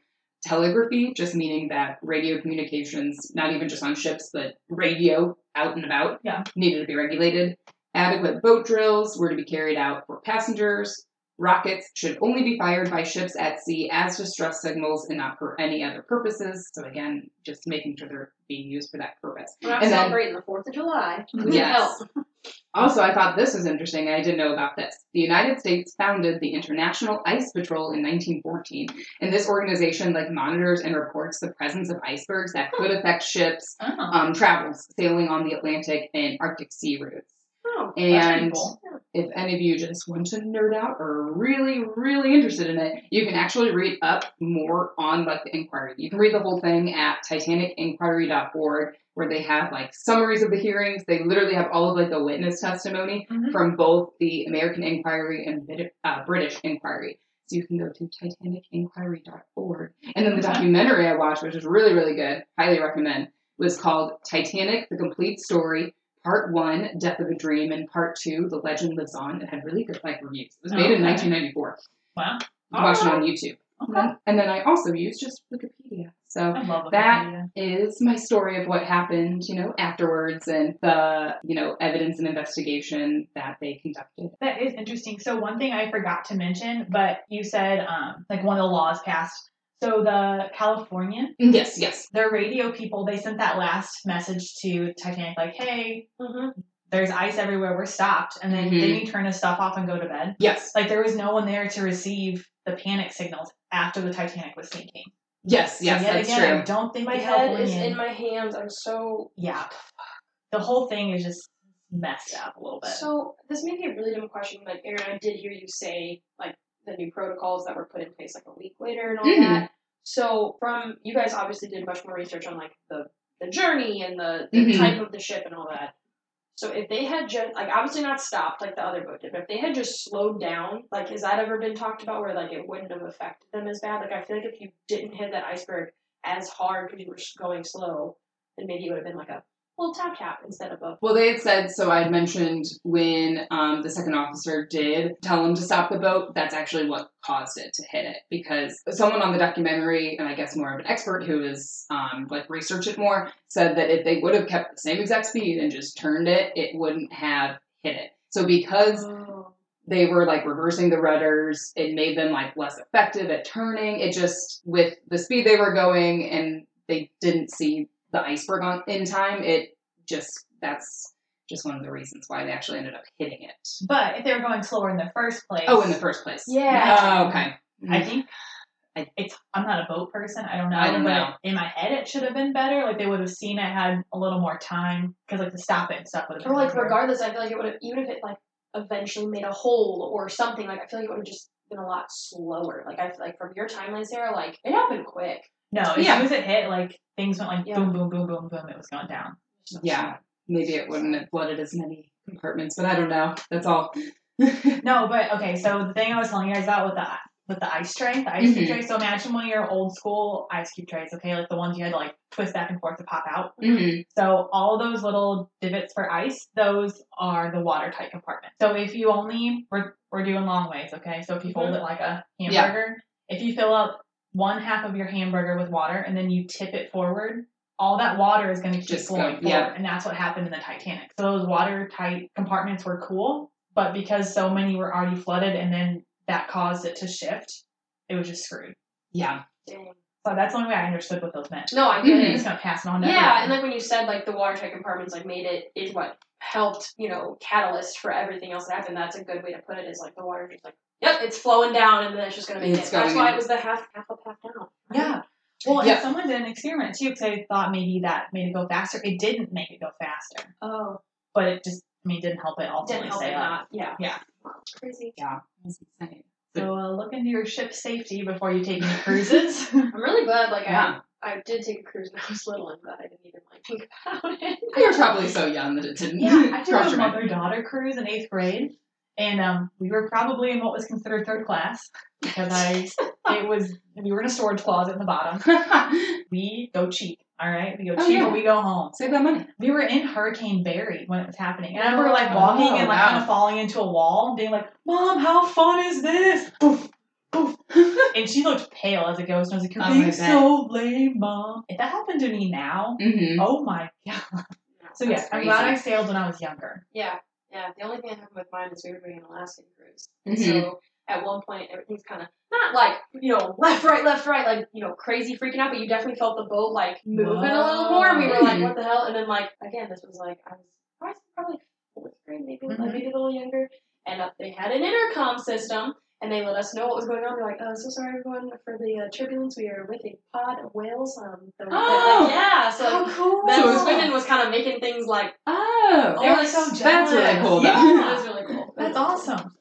telegraphy, just meaning that radio communications, not even just on ships, but radio out and about, Yeah. needed to be regulated. Adequate boat drills were to be carried out for passengers. Rockets should only be fired by ships at sea as distress signals and not for any other purposes. So again, just making sure they're being used for that purpose. We're not And then- celebrating the 4th of July. Yes. Also, I thought this was interesting. I didn't know about this. The United States founded the International Ice Patrol in 1914, and this organization like monitors and reports the presence of icebergs that could affect ships' Oh, um, travels sailing on the Atlantic and Arctic sea routes. Oh, And cool. If any of you just want to nerd out or are really, really interested in it, you can actually read up more on like the inquiry. You can read the whole thing at titanicinquiry.org where they have like summaries of the hearings. They literally have all of like the witness testimony Mhm. from both the American inquiry and uh, British inquiry. So you can go to titanicinquiry.org. And then the documentary I watched, which is really, really good, highly recommend, was called Titanic, The Complete Story, Part 1, Death of a Dream, and Part 2, The Legend Lives On. It had really good like reviews. It was made in 1994. Wow. watch it on YouTube. Okay. And then I also use just Wikipedia. So love That- Wikipedia. is my story of what happened, you know, afterwards and the, you know, evidence and investigation that they conducted. That is interesting. So one thing I forgot to mention, but you said um like one of the laws passed. So the Californian, Yes, yes. their radio people, they sent that last message to Titanic like, "Hey, Mm-hmm. there's ice everywhere. We're stopped." And then Mhm. didn't you turn his stuff off and go to bed? Yes. Like there was no one there to receive the panic signals after the Titanic was sinking. Yes, yes, so yet that's again, I true. don't think My the head is in my hands. I'm so yeah, the whole thing is just messed up a little bit. So this may be a really dumb question. Like Erin, I did hear you say like the new protocols that were put in place like a week later and all Mhm. that. So from you guys obviously did much more research on like the the journey and the, the Mhm. type of the ship and all that. So if they had just like obviously not stopped like the other boat did, but if they had just slowed down, like has that ever been talked about where like it wouldn't have affected them as bad? Like I feel like if you didn't hit that iceberg as hard because you were going slow, then maybe it would have been like a little tap tap instead of a Well, they had said, so I had mentioned when um, the second officer did tell him to stop the boat, that's actually what caused it to hit it. Because someone on the documentary, and I guess more of an expert who has um, like researched it more, said that if they would have kept the same exact speed and just turned it, it wouldn't have hit it. So because Oh. they were like reversing the rudders, it made them like less effective at turning. It just, with the speed they were going and they didn't see the iceberg on in time, it just, that's just one of the reasons why they actually ended up hitting it. but if they were going slower in the first place, Oh, in the first place. Yeah. Oh, okay. I mm. think I- it's. I'm not a boat person. I don't know. I don't know. in my head, it should have been better. Like they would have seen it had a little more time because like the stop it and stuff would have been. Or like easier. regardless, I feel like it would have even if it like eventually made a hole or something. Like I feel like it would have just been a lot slower. Like I feel like from your timeline, Sarah, like it happened quick. No, as Yeah. soon as it hit, like things went like Yeah. boom, boom, boom, boom, boom. It was gone down. Yeah. Maybe it wouldn't have flooded as many compartments, but I don't know. That's all. No, but okay. So the thing I was telling you guys about with the with the ice tray, the ice cube Mhm. tray. So imagine one of your old school ice cube trays. Okay, like the ones you had to like twist back and forth to pop out. Mhm. So all those little divots for ice, those are the watertight compartment. So if you only we're we're doing long ways, okay? So if you fold it like a Yeah. hamburger, if you fill up one half of your hamburger with water and then you tip it forward, all that water is going to keep Just flowing go- forward, yeah. and that's what happened in the Titanic. So those watertight compartments were cool, but because so many were already flooded, and then that caused it to shift, it was just screwed. Yeah. Dang. So that's the only way I understood what those meant. No, I get I'm Mhm. it. just gonna pass it on. To Yeah, everyone. and like when you said like the water watertight compartments like made it is what helped you know catalyst for everything else that happened. That's a good way to put it. Is like the water just like yep, it's flowing down and then it's just gonna make It's it. That's why in. it was the half half up half down. right? Yeah. Well, Yeah. and someone did an experiment too because I thought maybe that made it go faster. It didn't make it go faster, Oh, but it just, I mean, didn't help it ultimately didn't help stay it up. not. Yeah. Yeah. Crazy. Yeah. That's insane. So uh, look into your ship's safety before you take any cruises. I'm really glad. Like Yeah. I, I did take a cruise when I was little, and glad I didn't even like think about it. You were probably so young that it didn't yeah, I took a mother daughter cruise in eighth grade, and um, we were probably in what was considered third class because I it was we were in a storage closet in the bottom. We go cheap, all right. We go Oh, cheap, yeah. we go home. Save that money. We were in Hurricane Barry when it was happening. And I remember like walking Oh, and like wow. kind of falling into a wall and being like, Mom, how fun is this? Poof, poof. and she looked pale as a ghost. And I was like, You're Oh, being so lame, Mom. If that happened to me now, Mm-hmm. oh my god. So yeah, I'm glad I crazy. sailed when I was younger. Yeah, yeah. The only thing that happened with mine is we were doing an Alaskan cruise, and Mhm. so at one point everything's kind of not like you know left, right, left, right, like you know crazy freaking out, but you definitely felt the boat like moving a little more. And we were like, what the hell? And then like again, this was like I was probably, fourth grade, maybe like Mhm. maybe a little younger, and uh, they had an intercom system. And they let us know what was going on. They're like, "Oh, so sorry, everyone, for the uh, turbulence. We are with a pod of whales." Um, the, Oh! like, yeah. So like, cool. Ben So Swindon was kind of making things like Oh. They were like, so That's really jealous. cool, though. Yeah. it was really cool. That's awesome.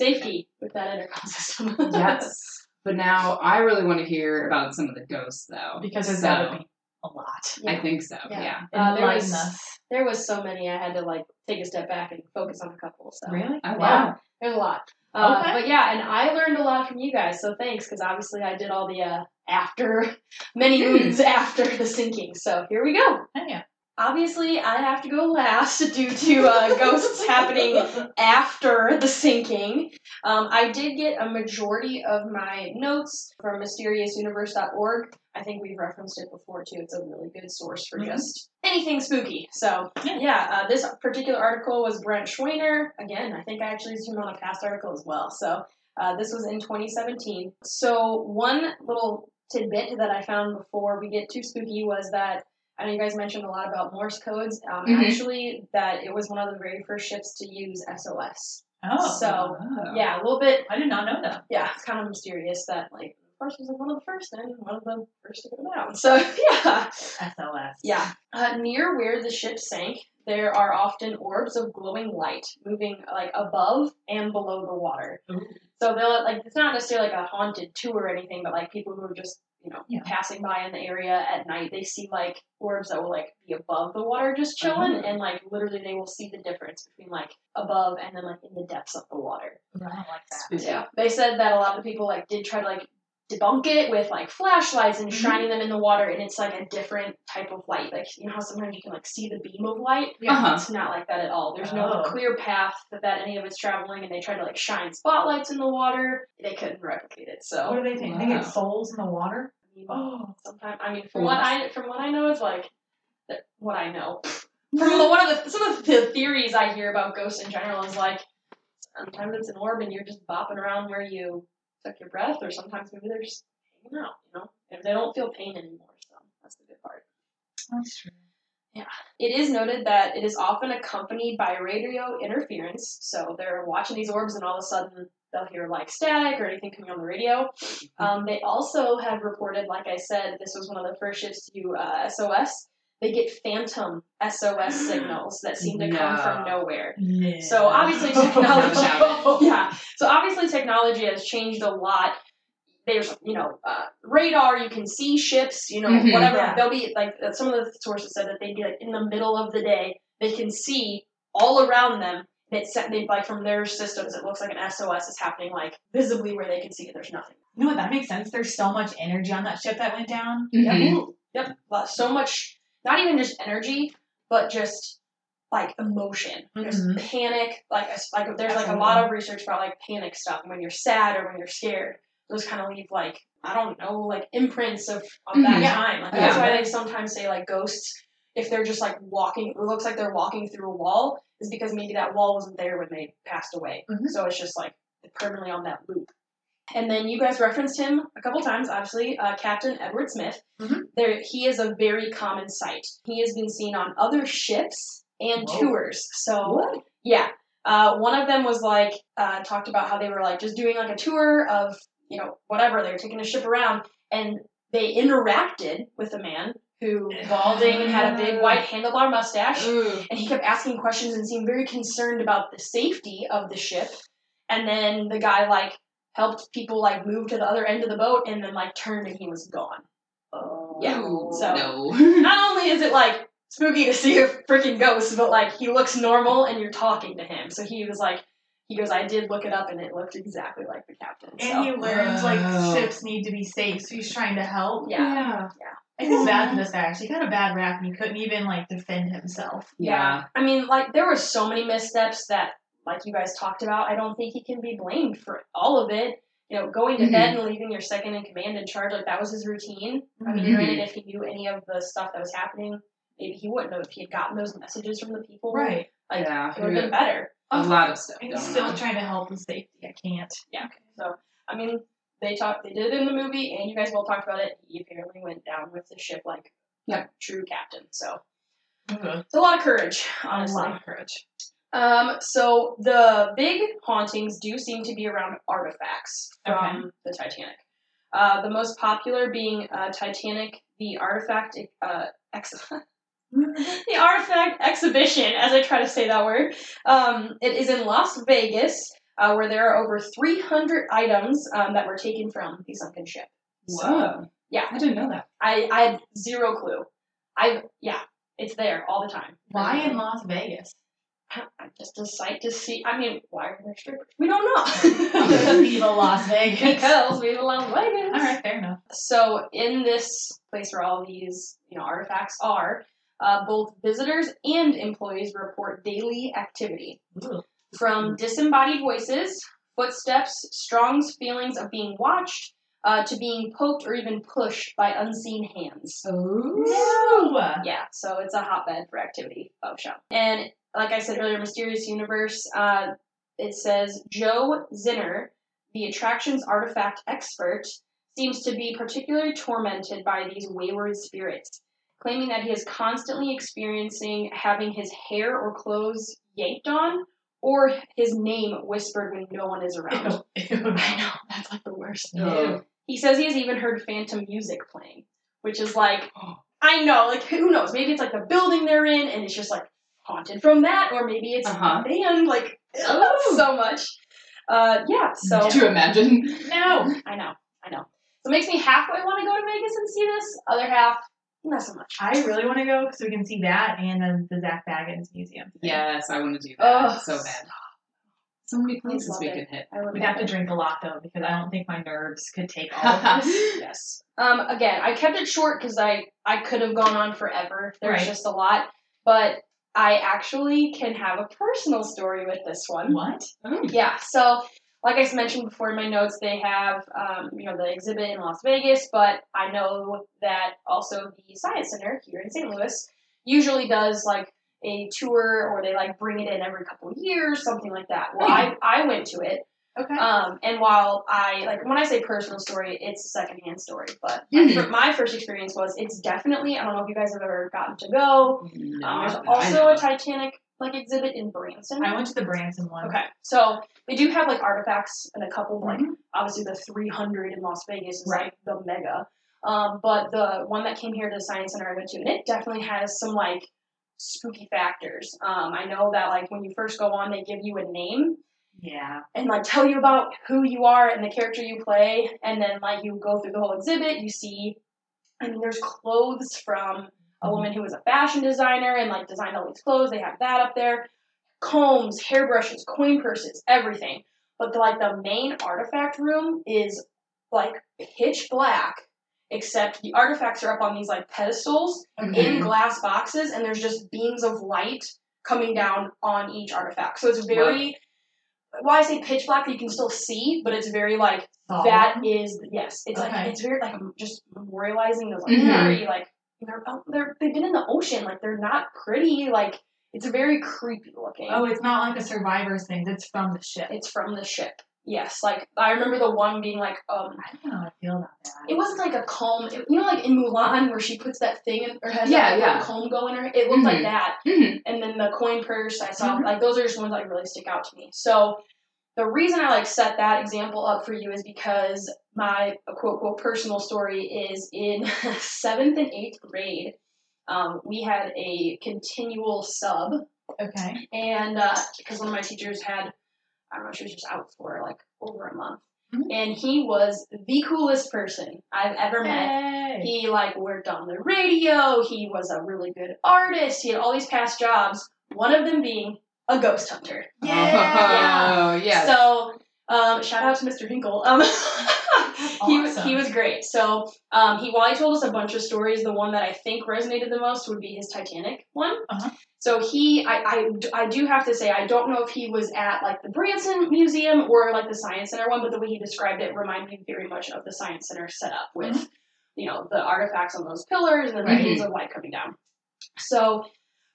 Safety with that intercom system. yes. But now I really want to hear about some of the ghosts, though. Because there's so, gotta be a lot. I think so. Yeah. Yeah. Uh, there was- us. there was so many I had to like take a step back and focus on a couple. So Really? Oh Yeah. wow. there's a lot. Uh, Okay. But yeah, and I learned a lot from you guys. So thanks, because obviously I did all the uh, after many moons after the sinking. So here we go. Oh, yeah. Obviously I have to go last due to uh, ghosts happening after the sinking. Um, I did get a majority of my notes from mysteriousuniverse.org. I think we've referenced it before too. It's a really good source for Mhm. just anything spooky. So Yeah. yeah, uh, this particular article was Brent Swancer. Again, I think I actually used him on a past article as well. So uh, this was in 2017. So one little tidbit that I found before we get too spooky was that I know you guys mentioned a lot about Morse codes. Um, Mhm. Actually, that it was one of the very first ships to use SOS. Oh, So Oh. yeah, a little bit. I did not know that. Yeah, it's kind of mysterious that like of course was like one of the first and one of the first to go down. So yeah, SOS. yeah. Uh, near where the ship sank, there are often orbs of glowing light moving like above and below the water. Ooh. So they'll like it's not necessarily like a haunted tour or anything, but like people who are just you know Yeah. passing by in the area at night, they see like orbs that will like be above the water just chilling, Mhm. and like literally they will see the difference between like above and then like in the depths of the water. I don't like that. Yeah, they said that a lot of people like did try to like debunk it with like flashlights and Mhm. shining them in the water, and it's like a different type of light. Like you know how sometimes you can like see the beam of light. Yeah. Uh-huh. It's not like that at all. There's no Oh. clear path that, that any of it's traveling, and they try to like shine spotlights in the water. They couldn't replicate it. So what So do they think? They Wow. get souls in the water? I mean, Oh. sometimes I mean, from what I from what I know, it's like what I know. From the, one of the some of the theories I hear about ghosts in general is like sometimes it's an orb and you're just bopping around where you took your breath, or sometimes maybe they're just hanging out, you know, and they don't feel pain anymore. So that's the good part. That's true. Yeah. It is noted that it is often accompanied by radio interference. So they're watching these orbs, and all of a sudden they'll hear like static or anything coming on the radio. Um, they also have reported, like I said, this was one of the first ships to do uh, SOS. They get phantom SOS signals that seem to come from nowhere. Yeah. So obviously technology, yeah. So obviously technology has changed a lot. There's, you know, uh, radar. You can see ships. You know, Mhm. whatever. Yeah. They'll be like uh, some of the sources said that they'd be like in the middle of the day. They can see all around them. And it's they like from their systems. It looks like an SOS is happening like visibly where they can see it. There's nothing. You know what? That makes sense. There's so much energy on that ship that went down. Mhm. Yep. Yep. So much, not even just energy, but just like emotion. There's Mhm. panic. Like, like there's like a lot of research about like panic stuff when you're sad or when you're scared. Those kind of leave like I don't know like imprints of, of that Mhm. Yeah. time. Like that's Yeah. why they sometimes say like ghosts if they're just like walking. It looks like they're walking through a wall is because maybe that wall wasn't there when they passed away. Mhm. So it's just like permanently on that loop. And then you guys referenced him a couple times, obviously, uh, Captain Edward Smith. Mhm. There, he is a very common sight. He has been seen on other ships and Whoa. tours. So, yeah, uh, one of them was like uh, talked about how they were like just doing like a tour of you know whatever they were taking a ship around, and they interacted with a man who balding and had a big white handlebar mustache Ooh. and he kept asking questions and seemed very concerned about the safety of the ship. And then the guy like helped people like move to the other end of the boat and then like turned and he was gone. Oh. Yeah. So- oh, no. Not only is it like spooky to see a freaking ghost, but like he looks normal and you're talking to him. So he was like he goes, I did look it up and it looked exactly like the captain. And So he learned like ships need to be safe, so he's trying to help. yeah. Yeah. I feel bad for this guy. Actually, he got a bad rap, and he couldn't even like defend himself. Yeah. I mean, like there were so many missteps that, like you guys talked about, I don't think he can be blamed for all of it. You know, going to Mhm. bed and leaving your second in command in charge, like that was his routine. I mean, Mhm. granted, if he knew any of the stuff that was happening, maybe he wouldn't have if he had gotten those messages from the people. Right. Like Yeah. it would have been better. A lot of stuff And going he's still on. trying to help with safety. I can't. Yeah. So I mean, they talked, they did it in the movie, and you guys both talked about it. He apparently went down with the ship like Yeah. a true captain. So Ugh. it's a lot of courage, A honestly. lot of courage. Um, so the big hauntings do seem to be around artifacts from the Titanic. Uh, the most popular being uh, Titanic, the artifact uh, ex- the artifact exhibition, as I try to say that word. Um, it is in Las Vegas, uh, where there are over 300 items um, that were taken from the sunken ship. So, yeah. I didn't know that. I, I had zero clue. I yeah, it's there all the time. Why in Las Vegas? Just a sight to see. I mean, why are there strippers? We don't know. Viva Las Vegas. because we Las Vegas. All right, fair enough. So in this place where all these you know artifacts are, Uh, both visitors and employees report daily activity. Ooh. From disembodied voices, footsteps, strong feelings of being watched, uh, to being poked or even pushed by unseen hands. Oh. No. Yeah, so it's a hotbed for activity of show. And like I said earlier, Mysterious Universe, uh, it says Joe Zinner, the attractions artifact expert, seems to be particularly tormented by these wayward spirits, claiming that he is constantly experiencing having his hair or clothes yanked on or his name whispered when no one is around. Ew. I know, that's like the worst. Ew. He says he has even heard phantom music playing, which is like, I know, like who knows? Maybe it's like the building they're in, and it's just like haunted from that, or maybe it's Uh-huh. a band. Like Ooh. so much. Uh, yeah. So Could you imagine? No. I know, I know. So it makes me halfway want to go to Vegas and see this. Other half, not so much. I really want to go because we can see that and then the Zak Bagans Museum. Yes, I want to do that Ugh. so bad. So many places we it. can hit. I We'd love have to drink a lot though because I don't think my nerves could take all of this. yes. Um, again, I kept it short because I I could have gone on forever. There's Right. just a lot, but I actually can have a personal story with this one. what? Oh. Yeah. So, like I mentioned before in my notes, they have um, you know the exhibit in Las Vegas, but I know that also the Science Center here in St. Louis usually does like a tour or they like bring it in every couple of years, something like that. Well, I I went to it. Okay. Um, and while I like when I say personal story, it's a secondhand story. But my, Mhm. my first experience was it's definitely I don't know if you guys have ever gotten to go. No, Um, there's also a Titanic like exhibit in Branson. I went to the Branson one. Okay, so they do have like artifacts and a couple like Mhm. obviously the 300 in Las Vegas is Right. like the mega. Um, but the one that came here to the Science Center I went to, and it definitely has some like spooky factors. Um, I know that like when you first go on, they give you a name Yeah. and like tell you about who you are and the character you play, and then like you go through the whole exhibit. You see, I mean, there's clothes from a woman who was a fashion designer and like designed all these clothes. They have that up there, combs, hairbrushes, coin purses, everything. But the, like the main artifact room is like pitch black, except the artifacts are up on these like pedestals in Mhm. glass boxes, and there's just beams of light coming down on each artifact. So it's very. Well, I say pitch black, you can still see, but it's very like Solemn. that is yes. It's like it's very like just memorializing those like Mhm. very like they're oh, they're they've been in the ocean like they're not pretty like it's a very creepy looking. Oh, it's not like a survivor's thing. It's from the ship. It's from the ship. Yes, like I remember the one being like um I don't know how I feel about that. it wasn't like a comb. It- you know, like in Mulan where she puts that thing in, or has Yeah, that yeah. comb go in her. It looked like Mhm. that. Mhm. And then the coin purse I saw, Mhm. like those are just ones that really stick out to me. So the reason I like set that example up for you is because my quote quote personal story is in seventh and eighth grade. Um, we had a continual sub, Okay. and because one of my teachers had, I don't know, she was just out for like over a month, Mhm. and he was the coolest person I've ever met. Hey. He like worked on the radio. He was a really good artist. He had all these past jobs. One of them being a ghost hunter. Oh, yes. So um, shout out to Mr. Hinkle. Um, he was awesome. he was great. So um, he while he told us a bunch of stories, the one that I think resonated the most would be his Titanic one. Uh-huh. So he, I, I, I do have to say, I don't know if he was at like the Branson Museum or like the Science Center one, but the way he described it reminded me very much of the Science Center setup with, Mhm. you know, the artifacts on those pillars and the Right. beams of light coming down. So,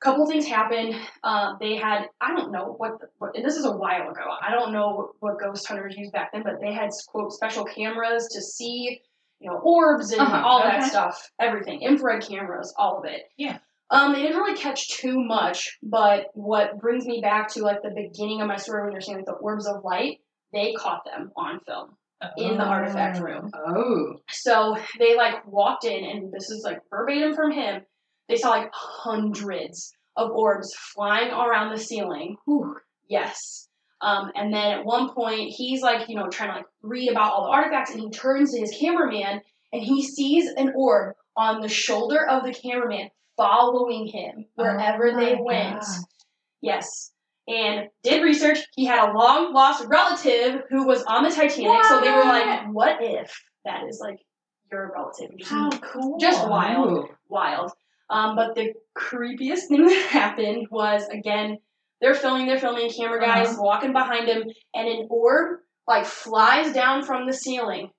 couple things happened. Um, they had, I don't know what, the, what, and this is a while ago. I don't know what, what ghost hunters used back then, but they had quote special cameras to see, you know, orbs and Uh-huh, all that stuff, everything, infrared cameras, all of it. Yeah. Um, they didn't really catch too much, but what brings me back to like the beginning of my story when you're saying like, the orbs of light, they caught them on film in the artifact room. oh. So they like walked in, and this is like verbatim from him. They saw like hundreds of orbs flying around the ceiling. Whew, yes. Um, and then at one point, he's like, you know, trying to like read about all the artifacts, and he turns to his cameraman, and he sees an orb on the shoulder of the cameraman, following him wherever Oh they went. God. Yes. And did research. He had a long lost relative who was on the Titanic. So they were like, what if that is like your relative? Just, How cool. Just wild. Oh. wild. Um, but the creepiest thing that happened was again, they're filming, they're filming, camera guys Uh-huh. walking behind him, and an orb like flies down from the ceiling,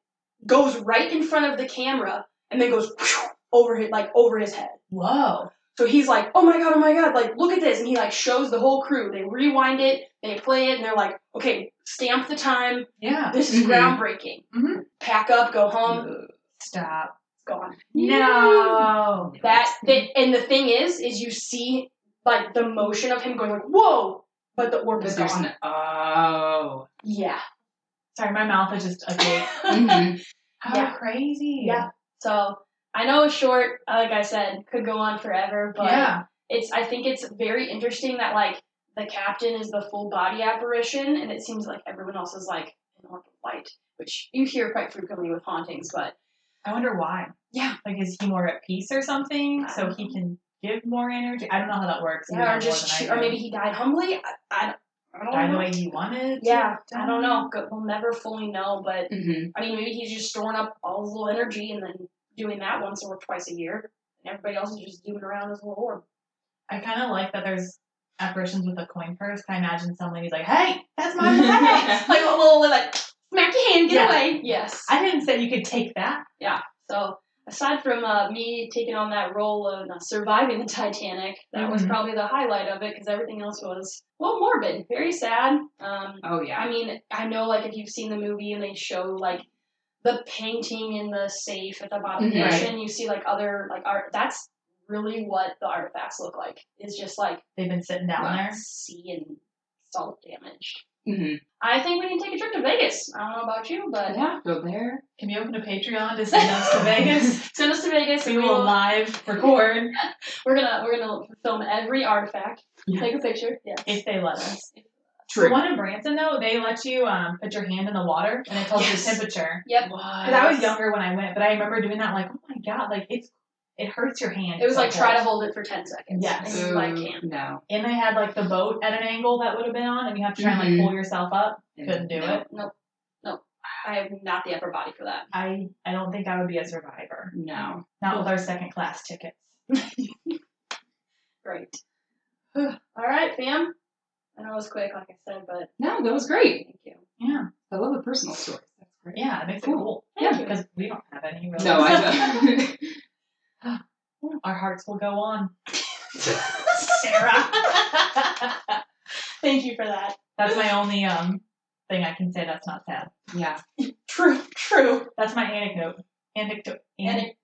goes right in front of the camera, and then goes over his like over his head. Whoa. So he's like, "Oh my god, oh my god! Like, look at this!" And he like shows the whole crew. They rewind it, they play it, and they're like, "Okay, stamp the time. Yeah. This is Mhm. groundbreaking. Mhm. Pack up, go home. Stop. It's gone." No. That, that and the thing is, is you see like the motion of him going like, "Whoa!" But the orb is gone. no, oh. Yeah, Sorry, my mouth is just agape. Mhm. How Yeah. crazy. yeah. So I know it's short. Like I said, could go on forever, but yeah. it's. I think it's very interesting that like the captain is the full body apparition, and it seems like everyone else is like an orb of light, which you hear quite frequently with hauntings. But I wonder why. Yeah. Like, is he more at peace or something? So he can give more energy? I don't know how that works. Yeah, or just or maybe he died humbly. I, I, I don't die the know. way he wanted. to Yeah, I don't know. Go- We'll never fully know, but Mhm. I mean, maybe he's just storing up all his little energy and then doing that once or twice a year. And everybody else is just doing around his little orb. I kind of like that there's apparitions with a coin purse. I imagine some lady's like, hey, that's my purse. like a little like smack your hand, get Yeah. away. Yes. I didn't say you could take that. Yeah. So aside from uh, me taking on that role of uh, surviving the Titanic, that was Mhm. probably the highlight of it because everything else was well morbid, very sad. Um, Oh yeah. I mean, I know like if you've seen the movie and they show like the painting in the safe at the bottom of the Mhm. ocean, you see like other like art. That's really what the artifacts look like. It's just like They've been sitting down there. sea and salt damaged. Mhm. I think we need to take a trip to Vegas. I don't know about you, but Yeah, go there. Can we open a Patreon to send us to Vegas? send us to Vegas. We will live record We're gonna we're gonna film every artifact. Yeah. Take a picture. Yeah. if they let us. True. The one in Branson though, they let you um, put your hand in the water and it tells Yes. you the temperature. Yep. Because I was younger when I went, but I remember doing that like, oh my god, like it's it hurts your hand. It was like try to hold it for ten seconds. Yes. And you like can't. No. And they had like the boat at an angle that would have been on, and you have to try and like Mhm. pull yourself up. Couldn't do No. it. Nope. Nope. I have not the upper body for that. I I don't think I would be a survivor. No. Not with our second class tickets. Great. All right, fam. I know it was quick, like I said, but No, that was great. thank you. Yeah, I love the personal stories. That's great. yeah, it makes Cool. it cool. Thank Yeah. you. Because we don't have any really. No, I know. Our hearts will go on. Sarah. Thank you for that. That's my only um thing I can say that's not sad. yeah. True. True. That's my anecdote. Anecdote. Anec-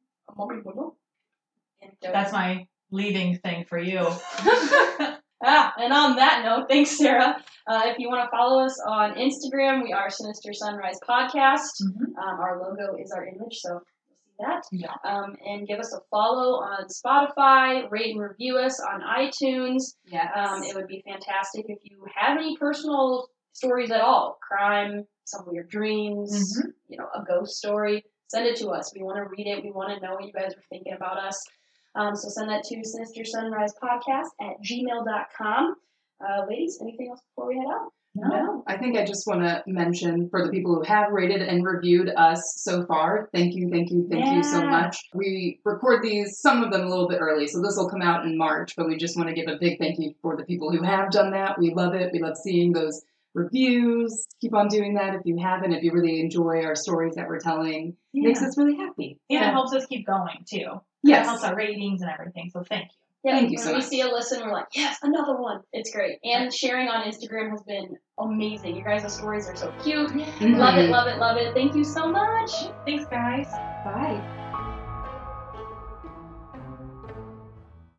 it, that's my leaving thing for you. Ah, and on that note, thanks, Sarah. Uh, if you want to follow us on Instagram, we are Sinister Sunrise Podcast. Mhm. Um, our logo is our image, so that. Yeah. Um, and give us a follow on Spotify, rate and review us on iTunes. Yes. Um, it would be fantastic if you have any personal stories at all crime, some your dreams, Mhm. you know, a ghost story. Send it to us. We want to read it. We want to know what you guys are thinking about us. Um, so send that to Sinister Sunrise Podcast at gmail.com. Uh, ladies, anything else before we head out? No, I think I just want to mention for the people who have rated and reviewed us so far, thank you, thank you, thank you so much. We record these, some of them a little bit early, so this will come out in March, but we just want to give a big thank you for the people who have done that. We love it. We love seeing those reviews. Keep on doing that if you haven't, if you really enjoy our stories that we're telling. Yeah. Makes us really happy. and So, it helps us keep going too. It helps our ratings and everything. So thank you. Yeah, Thank you when so we much. see a listen, we're like, yes, another one. It's great. And sharing on Instagram has been amazing. You guys' stories are so cute. Mhm. Love it, love it, love it. Thank you so much. Thanks, guys. Bye.